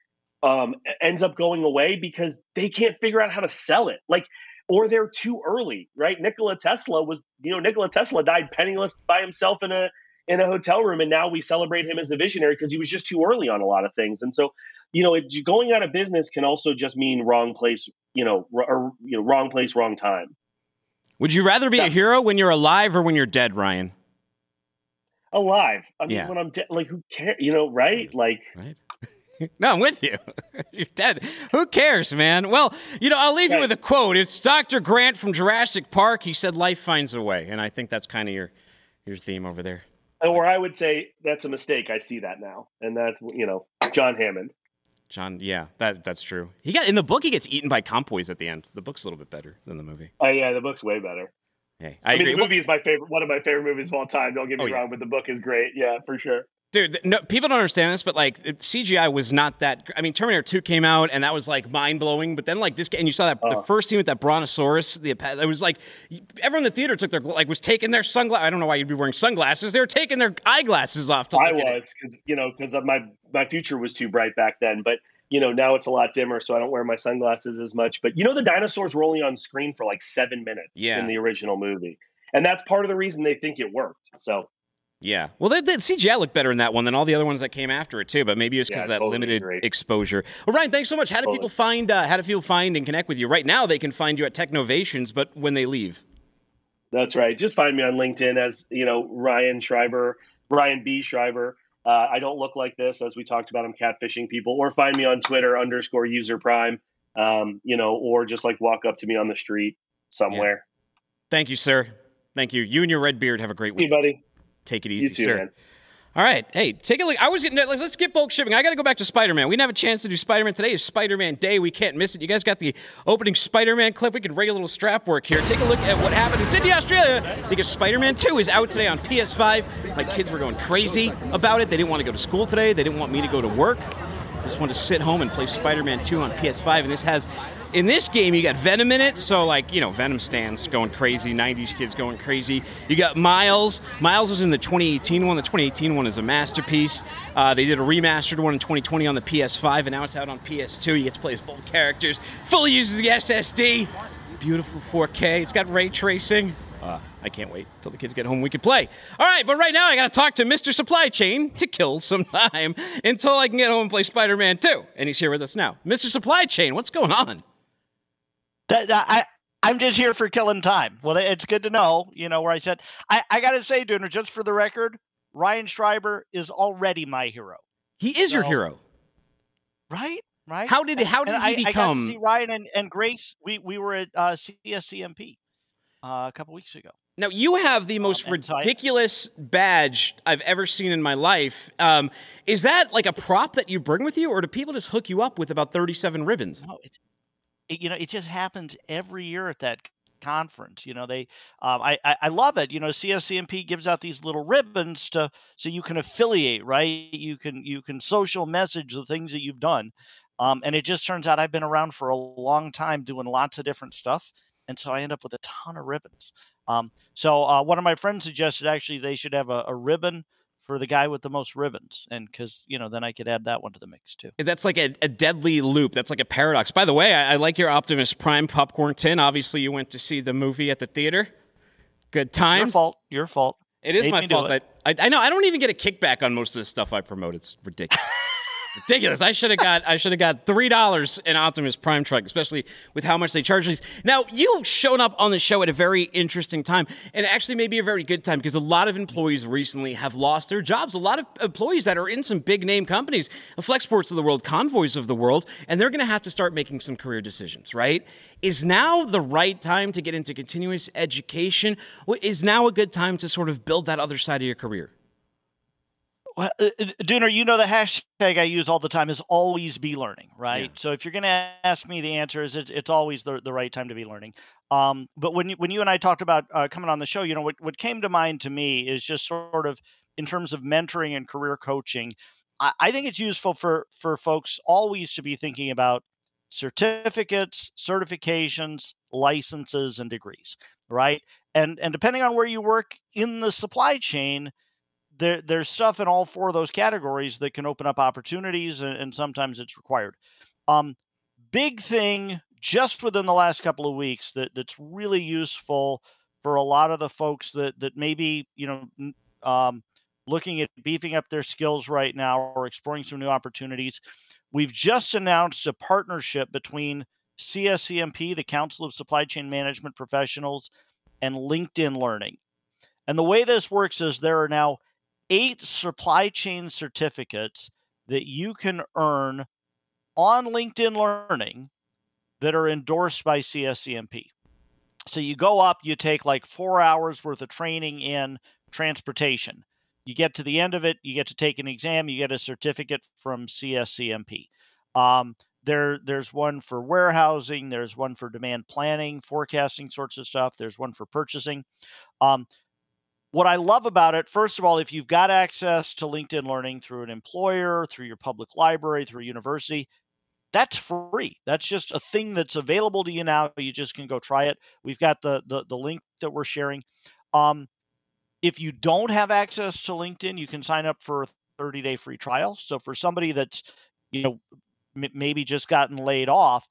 um, ends up going away because they can't figure out how to sell it, like, or they're too early, right? Nikola Tesla was, you know, Nikola Tesla died penniless by himself in a in a hotel room, and now we celebrate him as a visionary because he was just too early on a lot of things, and so you know, it, going out of business can also just mean wrong place, you know, or, you know, wrong place, wrong time. Would you rather be a hero when you're alive or when you're dead, Ryan? Alive. I mean, Yeah. when I'm dead, like, who cares? You know, right? Like, Right. (laughs) no, I'm with you. (laughs) You're dead. Who cares, man? Well, you know, I'll leave you with a quote. It's Dr. Grant from Jurassic Park. He said, "Life finds a way," and I think that's kind of your your theme over there. or I would say that's a mistake. I see that now, and that's you know, John Hammond. John, yeah, that that's true. He got in the book. He gets eaten by compys at the end. The book's a little bit better than the movie. Oh yeah, the book's way better. Hey, I, I, mean, agree. the movie is my favorite, one of my favorite movies of all time. Don't get oh, me Oh, yeah. wrong, but the book is great. Yeah, for sure. Dude, no, people don't understand this, but like CGI was not that. I mean, Terminator 2 came out and that was like mind blowing. But then like this, and you saw that the uh-huh. first scene with that brontosaurus. The it was like everyone in the theater took their like was taking their sunglasses. I don't know why you'd be wearing sunglasses. They were taking their eyeglasses off to look I was because you know because my my future was too bright back then, but you know now it's a lot dimmer, so I don't wear my sunglasses as much. But you know the dinosaurs were only on screen for like seven minutes Yeah. in the original movie, and that's part of the reason they think it worked. So Yeah. Well, the, the CGI looked better in that one than all the other ones that came after it too. But maybe it's because Yeah, of that totally limited agree. exposure. Well, Ryan, thanks so much. How do Totally. people find? Uh, how do people find and connect with you? Right now, they can find you at Technovations, but when they leave, That's right. Just find me on LinkedIn as you know Ryan Schreiber, Ryan B Schreiber. Uh, I don't look like this, as we talked about. I'm catfishing people, or find me on Twitter underscore user prime. Um, you know, or just like walk up to me on the street somewhere. thank you, sir. Thank you. You and your red beard have a great Hey, week. buddy. Take it easy, You too, sir. man. All right. Hey, take a look. I was getting. Let's get bulk shipping. I got to go back to Spider Man. We didn't have a chance to do Spider Man today. Is Spider Man Day. We can't miss it. You guys got the opening Spider Man clip. We could rig a little strap work here. Take a look at what happened in Sydney, Australia, because Spider Man 2 is out today on PS5. My kids were going crazy about it. They didn't want to go to school today. They didn't want me to go to work. Just wanted to sit home and play Spider Man 2 on PS5. And this has. In this game, you got Venom in it, so like you know, Venom stands going crazy, '90s kids going crazy. You got Miles. Miles was in the 2018 one. The 2018 one is a masterpiece. Uh, they did a remastered one in 2020 on the PS5, and now it's out on PS2. You get to play as both characters. Fully uses the SSD. Beautiful 4K. It's got ray tracing. Uh, I can't wait till the kids get home. We can play. All right, but right now I got to talk to Mr. Supply Chain to kill some (laughs) time until I can get home and play Spider-Man 2. And he's here with us now. Mr. Supply Chain, what's going on? That, that- I I'm just here for killing time. Well, it's good to know, you know, where I said I I got to say, Dooner, just for the record, Ryan Schreiber is already my hero. He is your hero. Right? Right? How did how did he I, I got to become? see Ryan and, and Grace. We we were at uh, CSCMP uh, a couple weeks ago. Now you have the most and so I- ridiculous badge I've ever seen in my life. Um, is that like a prop that you bring with you, or do people just hook you up with about thirty-seven ribbons? No, it, it, you know, it just happens every year at that conference. You know, they, um, I, I, I love it. You know, CSCMP gives out these little ribbons to so you can affiliate, right? You can you can social message the things that you've done, um, and it just turns out I've been around for a long time doing lots of different stuff, and so I end up with a ton of ribbons. Um, so uh, one of my friends suggested actually they should have a, a ribbon for the guy with the most ribbons, and because you know then I could add that one to the mix too. That's like a, a deadly loop. That's like a paradox. By the way, I, I, like your Optimus Prime popcorn tin. Obviously, you went to see the movie at the theater. Good times. Your fault. Your fault. It is Made my fault. I, I, I know. I don't even get a kickback on most of the stuff I promote. It's ridiculous (laughs) ridiculous. I should have got I should have got three dollars in Optimus Prime truck, especially with how much they charge these. Now you've shown up on the show at a very interesting time, and actually maybe a very good time because a lot of employees recently have lost their jobs. A lot of employees that are in some big name companies, Flexports of the world, Convoys of the world, and they're going to have to start making some career decisions. Right? Is now the right time to get into continuous education? Is now a good time to sort of build that other side of your career? Uh, uh, Dooner, you know the hashtag I use all the time is always be learning, right? Yeah. So if you're going to ask me, the answer is it, it's always the, the right time to be learning. Um, but when you, when you and I talked about uh, coming on the show, you know what what came to mind to me is just sort of in terms of mentoring and career coaching. I, I think it's useful for for folks always to be thinking about certificates, certifications, licenses, and degrees, right? And and depending on where you work in the supply chain there there's stuff in all four of those categories that can open up opportunities and, and sometimes it's required. Um, big thing just within the last couple of weeks that that's really useful for a lot of the folks that that maybe you know um, looking at beefing up their skills right now or exploring some new opportunities we've just announced a partnership between cscmp the council of supply chain management professionals and linkedin learning. And the way this works is there are now eight supply chain certificates that you can earn on LinkedIn Learning that are endorsed by CSCMP. So you go up, you take like four hours worth of training in transportation. You get to the end of it, you get to take an exam, you get a certificate from CSCMP. Um, there, there's one for warehousing, there's one for demand planning, forecasting sorts of stuff, there's one for purchasing. Um, what I love about it, first of all, if you've got access to LinkedIn Learning through an employer, through your public library, through a university, that's free. That's just a thing that's available to you now. You just can go try it. We've got the the, the link that we're sharing. Um, if you don't have access to LinkedIn, you can sign up for a 30 day free trial. So for somebody that's you know m- maybe just gotten laid off,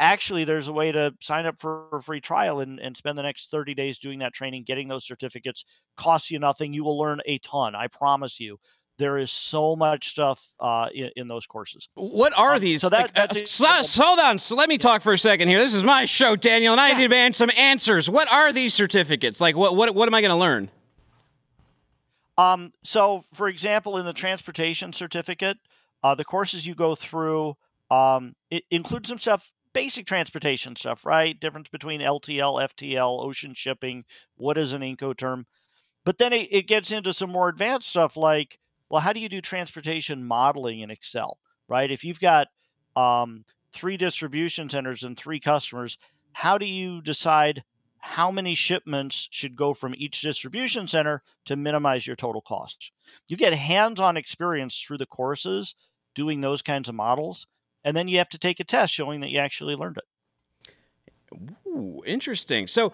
actually there's a way to sign up for a free trial and, and spend the next 30 days doing that training getting those certificates costs you nothing you will learn a ton i promise you there is so much stuff uh, in, in, those courses. What are um, these? So that, like, uh, so, hold on. So let me talk for a second here. This is my show, Daniel, and I yeah. demand some answers. What are these certificates? Like, what what what am I going to learn? Um. So, for example, in the transportation certificate, uh, the courses you go through um, it includes some stuff basic transportation stuff, right? Difference between LTL, FTL, ocean shipping, what is an Incoterm. But then it, it gets into some more advanced stuff like, well, how do you do transportation modeling in Excel, right? If you've got um, three distribution centers and three customers, how do you decide how many shipments should go from each distribution center to minimize your total costs? You get hands on experience through the courses doing those kinds of models and then you have to take a test showing that you actually learned it. Ooh, interesting. So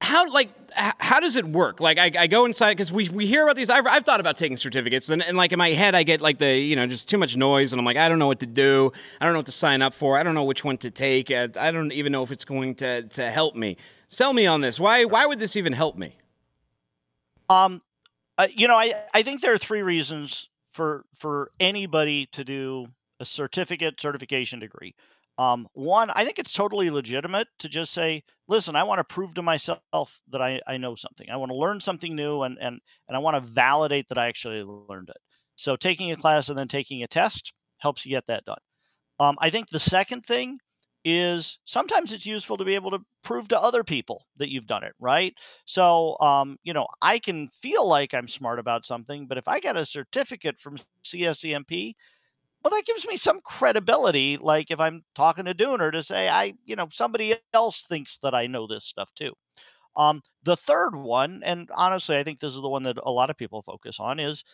how like how does it work? Like i, I go inside because we, we hear about these I've, I've thought about taking certificates and, and like in my head i get like the you know just too much noise and i'm like i don't know what to do. I don't know what to sign up for. I don't know which one to take. I, I don't even know if it's going to, to help me. Sell me on this. Why why would this even help me? Um uh, you know i i think there are three reasons for for anybody to do a certificate certification degree. Um, one, I think it's totally legitimate to just say, listen, I want to prove to myself that I, I know something. I want to learn something new and, and, and I want to validate that I actually learned it. So taking a class and then taking a test helps you get that done. Um, I think the second thing is sometimes it's useful to be able to prove to other people that you've done it, right? So, um, you know, I can feel like I'm smart about something, but if I get a certificate from CSCMP well, that gives me some credibility. Like if I'm talking to Dooner to say, I, you know, somebody else thinks that I know this stuff too. Um, the third one, and honestly, I think this is the one that a lot of people focus on, is,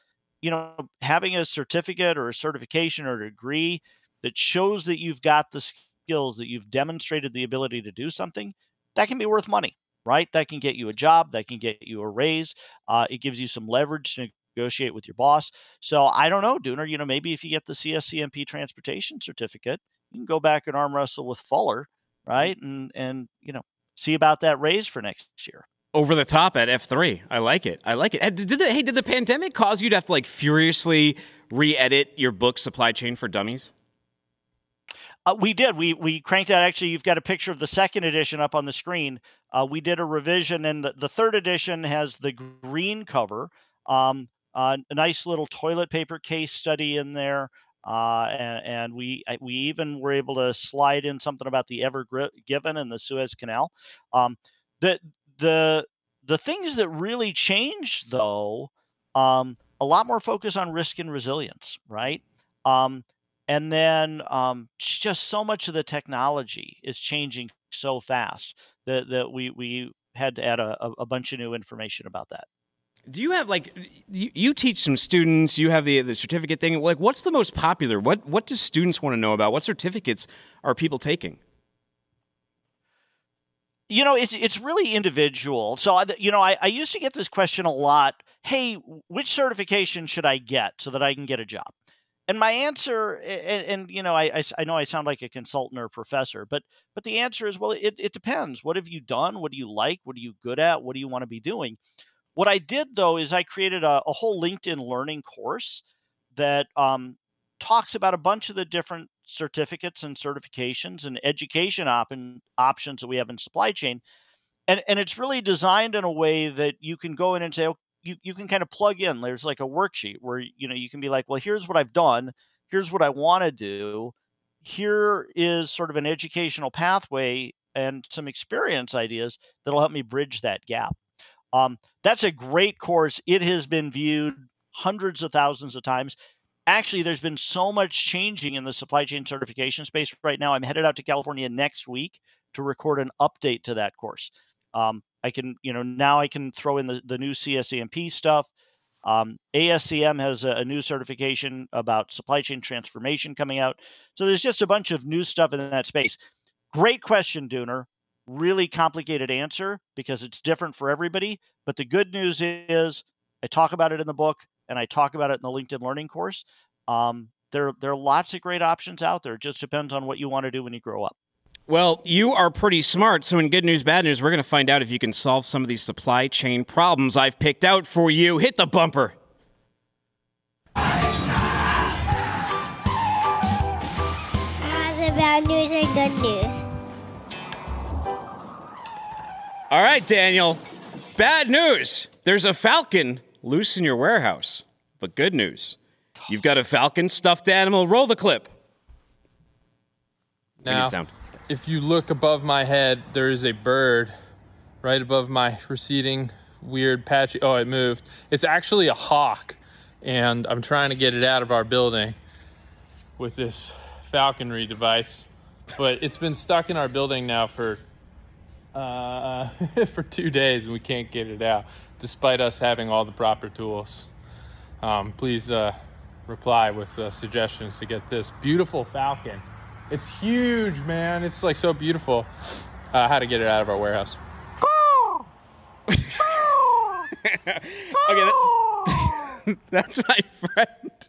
you know, having a certificate or a certification or a degree that shows that you've got the skills, that you've demonstrated the ability to do something, that can be worth money. right? That can get you a job, that can get you a raise. Uh, it gives you some leverage to negotiate with your boss. So I don't know, Dooner. You know, maybe if you get the CSCMP transportation certificate, you can go back and arm wrestle with Fuller, right? And and you know, see about that raise for next year. Over the top at F three. I like it. I like it. Did the, hey, did the pandemic cause you to have to like furiously re-edit your book Supply Chain for Dummies? Uh, we did. We we cranked out. Actually, you've got a picture of the second edition up on the screen. Uh, we did a revision, and the, the third edition has the green cover. Um, a nice little toilet paper case study in there. Uh, and, and, we we even were able to slide in something about the Ever Given and the Suez Canal. Um, the the the things that really changed though, um, a lot more focus on risk and resilience, right? Um, and then um, just so much of the technology is changing so fast that that we we had to add a, a bunch of new information about that. Do you have like you, you teach some students? You have the the certificate thing. Like, what's the most popular? What what do students want to know about? What certificates are people taking? You know, it's it's really individual. So, I, you know, I, I used to get this question a lot. Hey, which certification should I get so that I can get a job? And my answer, and, and you know, I, I, I know I sound like a consultant or a professor, but but the answer is, well, it it depends. What have you done? What do you like? What are you good at? What do you want to be doing? What I did though is I created a, a whole LinkedIn learning course that um, talks about a bunch of the different certificates and certifications and education op- options that we have in supply chain. And, and it's really designed in a way that you can go in and say, oh, you, you can kind of plug in. There's like a worksheet where, you know, you can be like, well, here's what I've done. Here's what I want to do. Here is sort of an educational pathway and some experience ideas that'll help me bridge that gap. Um, that's a great course. It has been viewed hundreds of thousands of times. Actually, there's been so much changing in the supply chain certification space right now. I'm headed out to California next week to record an update to that course. Um, I can, you know, now I can throw in the, the new CSCMP stuff. Um, ASCM has a, a, new certification about supply chain transformation coming out. So there's just a bunch of new stuff in that space. Great question, Dooner really complicated answer because it's different for everybody. But the good news is, I talk about it in the book and I talk about it in the LinkedIn Learning course. Um, there, there are lots of great options out there. It just depends on what you want to do when you grow up. Well, you are pretty smart. So, in good news, bad news, we're going to find out if you can solve some of these supply chain problems I've picked out for you. Hit the bumper. bad news and good news. All right, Daniel. Bad news. There's a falcon loose in your warehouse. But good news. You've got a falcon stuffed animal. Roll the clip. Now, if you look above my head, there is a bird right above my receding, weird, patchy. Oh, it moved. It's actually a hawk, and I'm trying to get it out of our building with this falconry device. But it's been stuck in our building now for uh, (laughs) for two days and we can't get it out, despite us having all the proper tools. Um, please uh, reply with uh, suggestions to get this beautiful falcon. It's huge, man. It's like so beautiful. Uh, how to get it out of our warehouse. (laughs) okay, that, (laughs) that's my friend.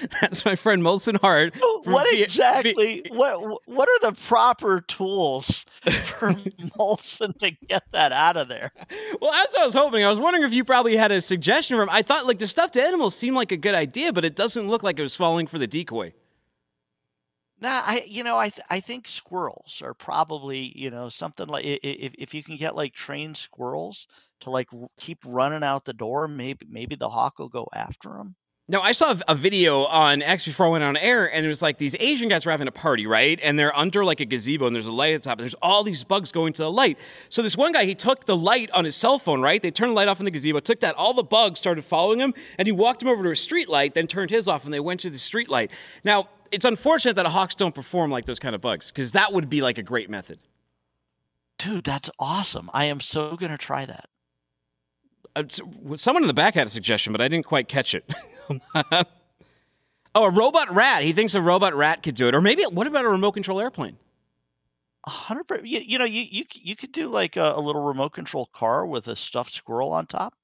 (laughs) That's my friend Molson Hart. (laughs) What exactly? (laughs) what what are the proper tools for Molson to get that out of there? Well, that's what I was hoping. I was wondering if you probably had a suggestion for him. I thought like the stuffed animals seemed like a good idea, but it doesn't look like it was falling for the decoy. Nah, I you know I th- I think squirrels are probably you know something like if if you can get like trained squirrels to like keep running out the door, maybe maybe the hawk will go after them. No, I saw a video on X before I went on air, and it was like these Asian guys were having a party, right? And they're under like a gazebo, and there's a light at the top, and there's all these bugs going to the light. So this one guy, he took the light on his cell phone, right? They turned the light off in the gazebo, took that, all the bugs started following him, and he walked him over to a street light, then turned his off, and they went to the street light. Now, it's unfortunate that hawks don't perform like those kind of bugs, because that would be like a great method. Dude, that's awesome. I am so going to try that. Uh, someone in the back had a suggestion, but I didn't quite catch it. (laughs) Oh, a robot rat. He thinks a robot rat could do it. Or maybe, what about a remote control airplane? hundred percent. You, you know, you you you could do like a, a little remote control car with a stuffed squirrel on top.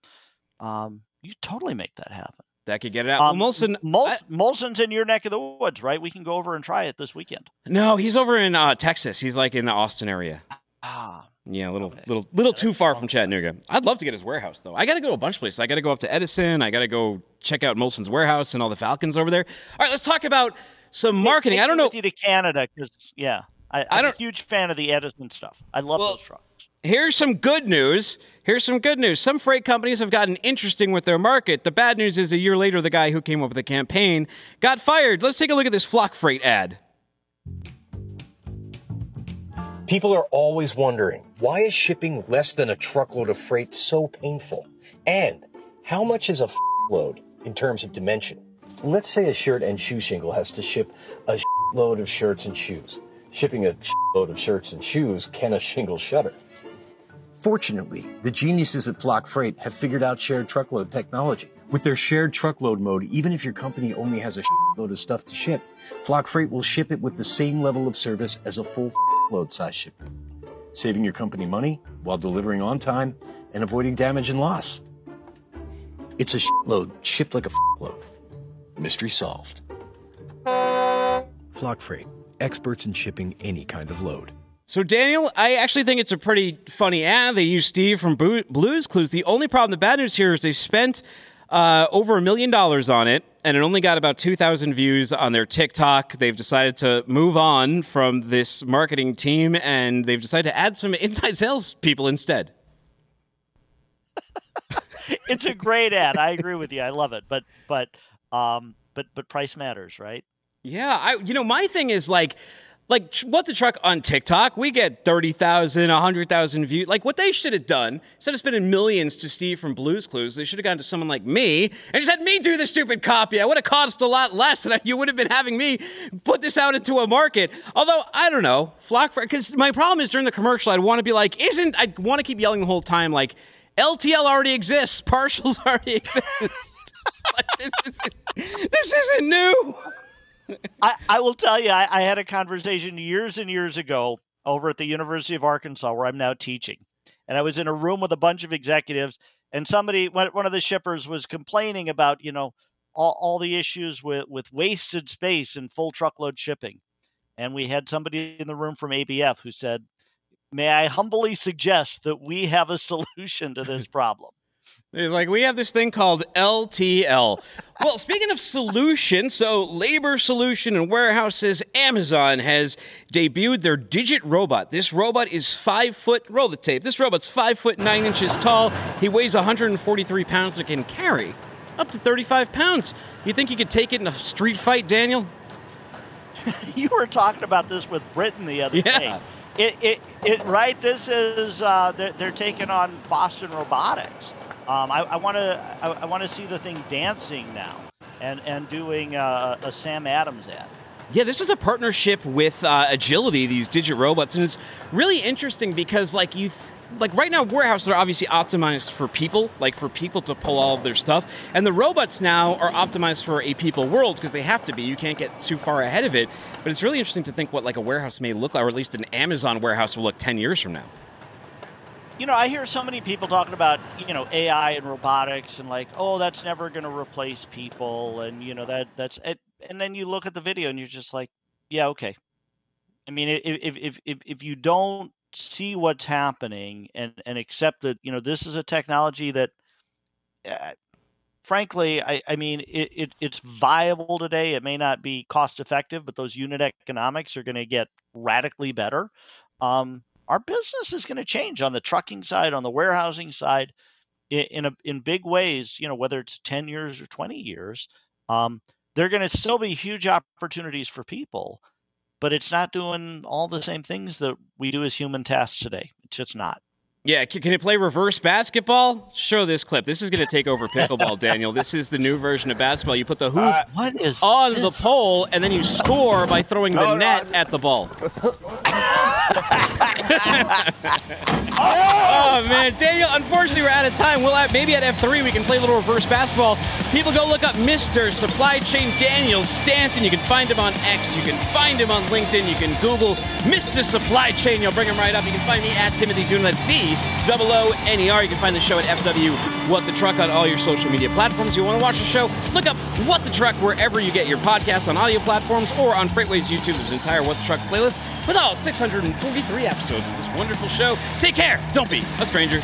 Um, you totally make that happen. That could get it out. Um, well, Molson, Mol- I- Molson's in your neck of the woods, right? We can go over and try it this weekend. no, he's over in uh, Texas. He's like in the Austin area. Ah, Yeah, a little, little, little too far from Chattanooga. I'd love to get his warehouse though. I got to go to a bunch of places. I got to go up to Edison. I got to go check out Molson's warehouse and all the Falcons over there. All right, let's talk about some marketing. Take I don't know. with you to Canada because yeah, I, I'm I don't- a huge fan of the Edison stuff. I love Well, those trucks. Here's some good news. Here's some good news. Some freight companies have gotten interesting with their market. The bad news is a year later, the guy who came up with the campaign got fired. Let's take a look at this Flock Freight ad. People are always wondering why is shipping less than a truckload of freight so painful? And how much is a load in terms of dimension? Let's say a shirt and shoe shingle has to ship a load of shirts and shoes. Shipping a load of shirts and shoes can a shingle shutter. Fortunately, the geniuses at Flock Freight have figured out shared truckload technology. With their shared truckload mode, even if your company only has a load of stuff to ship, Flock Freight will ship it with the same level of service as a full load size shipment, saving your company money while delivering on time and avoiding damage and loss. It's a load shipped like a load. Mystery solved. Flock Freight, experts in shipping any kind of load. So, Daniel, I actually think it's a pretty funny ad. They use Steve from Blues Clues. The only problem, the bad news here is they spent uh, over a million dollars on it, and it only got about 2,000 views on their TikTok. They've decided to move on from this marketing team, and they've decided to add some inside sales people instead. (laughs) it's a great ad. I agree with you. I love it. But but um but but price matters, right? Yeah, I you know my thing is like like what the truck on TikTok, we get 30,000, 100,000 views. Like what they should have done, instead of spending millions to Steve from Blues Clues, they should have gone to someone like me and just had me do the stupid copy. I would have cost a lot less and (laughs) you would have been having me put this out into a market. Although, I don't know, Flock because my problem is during the commercial, I'd want to be like, isn't, I want to keep yelling the whole time, like, LTL already exists, (laughs) partials already (laughs) exist. like, this, isn't, this isn't new. I, I will tell you, I, I had a conversation years and years ago over at the University of Arkansas, where I'm now teaching. And I was in a room with a bunch of executives, and somebody, one of the shippers, was complaining about, you know, all, all the issues with, with wasted space and full truckload shipping. And we had somebody in the room from ABF who said, May I humbly suggest that we have a (laughs) solution to this problem? It's like we have this thing called LTL. Well, speaking of solution, so labor solution and warehouses, Amazon has debuted their Digit robot. This robot is five foot. Roll the tape. This robot's five foot nine inches tall. He weighs 143 pounds and can carry up to 35 pounds. You think you could take it in a street fight, Daniel? (laughs) you were talking about this with Britain the other Yeah. day. It, it, it, right? This is uh, they're, they're taking on Boston Robotics. Um, I, want to I, want to see the thing dancing now and and doing uh, a Sam Adams ad. Yeah, this is a partnership with uh, Agility, these digit robots, and it's really interesting because, like, you, th- like right now, warehouses are obviously optimized for people, like for people to pull all of their stuff, and the robots now are optimized for a people world because they have to be. You can't get too far ahead of it. But it's really interesting to think what like a warehouse may look like, or at least an Amazon warehouse will look ten years from now. You know, I hear so many people talking about you know AI and robotics and like, oh, that's never going to replace people, and you know that that's it. And then you look at the video and you're just like, yeah, okay. I mean, if if if if you don't see what's happening and and accept that you know this is a technology that, uh, frankly, I I mean it, it it's viable today. It may not be cost effective, but those unit economics are going to get radically better. Um, our business is going to change on the trucking side, on the warehousing side, in in, a, in big ways. You know, whether it's ten years or twenty years, um, there are going to still be huge opportunities for people, but it's not doing all the same things that we do as human tasks today. It's just not. Yeah, can, can it play reverse basketball? Show this clip. This is going (laughs) to take over pickleball, Daniel. This is the new version of basketball. You put the hoop uh, what is on the pole, and then you score by throwing the net at the ball. (laughs) oh man, Daniel. Unfortunately, we're out of time. We'll have, maybe at F3 we can play a little reverse basketball. People go look up Mr. Supply Chain Daniel Stanton. You can find him on X. You can find him on LinkedIn. You can Google Mr. Supply Chain. You'll bring him right up. You can find me at Timothy Dooner. That's D double O N E R. You can find the show at FW What the Truck on all your social media platforms. You want to watch the show? Look up What the Truck wherever you get your podcasts on audio platforms or on FreightWaves YouTube. There's an entire What the Truck playlist with all 643 episodes of this wonderful show. Take care. Don't be a stranger.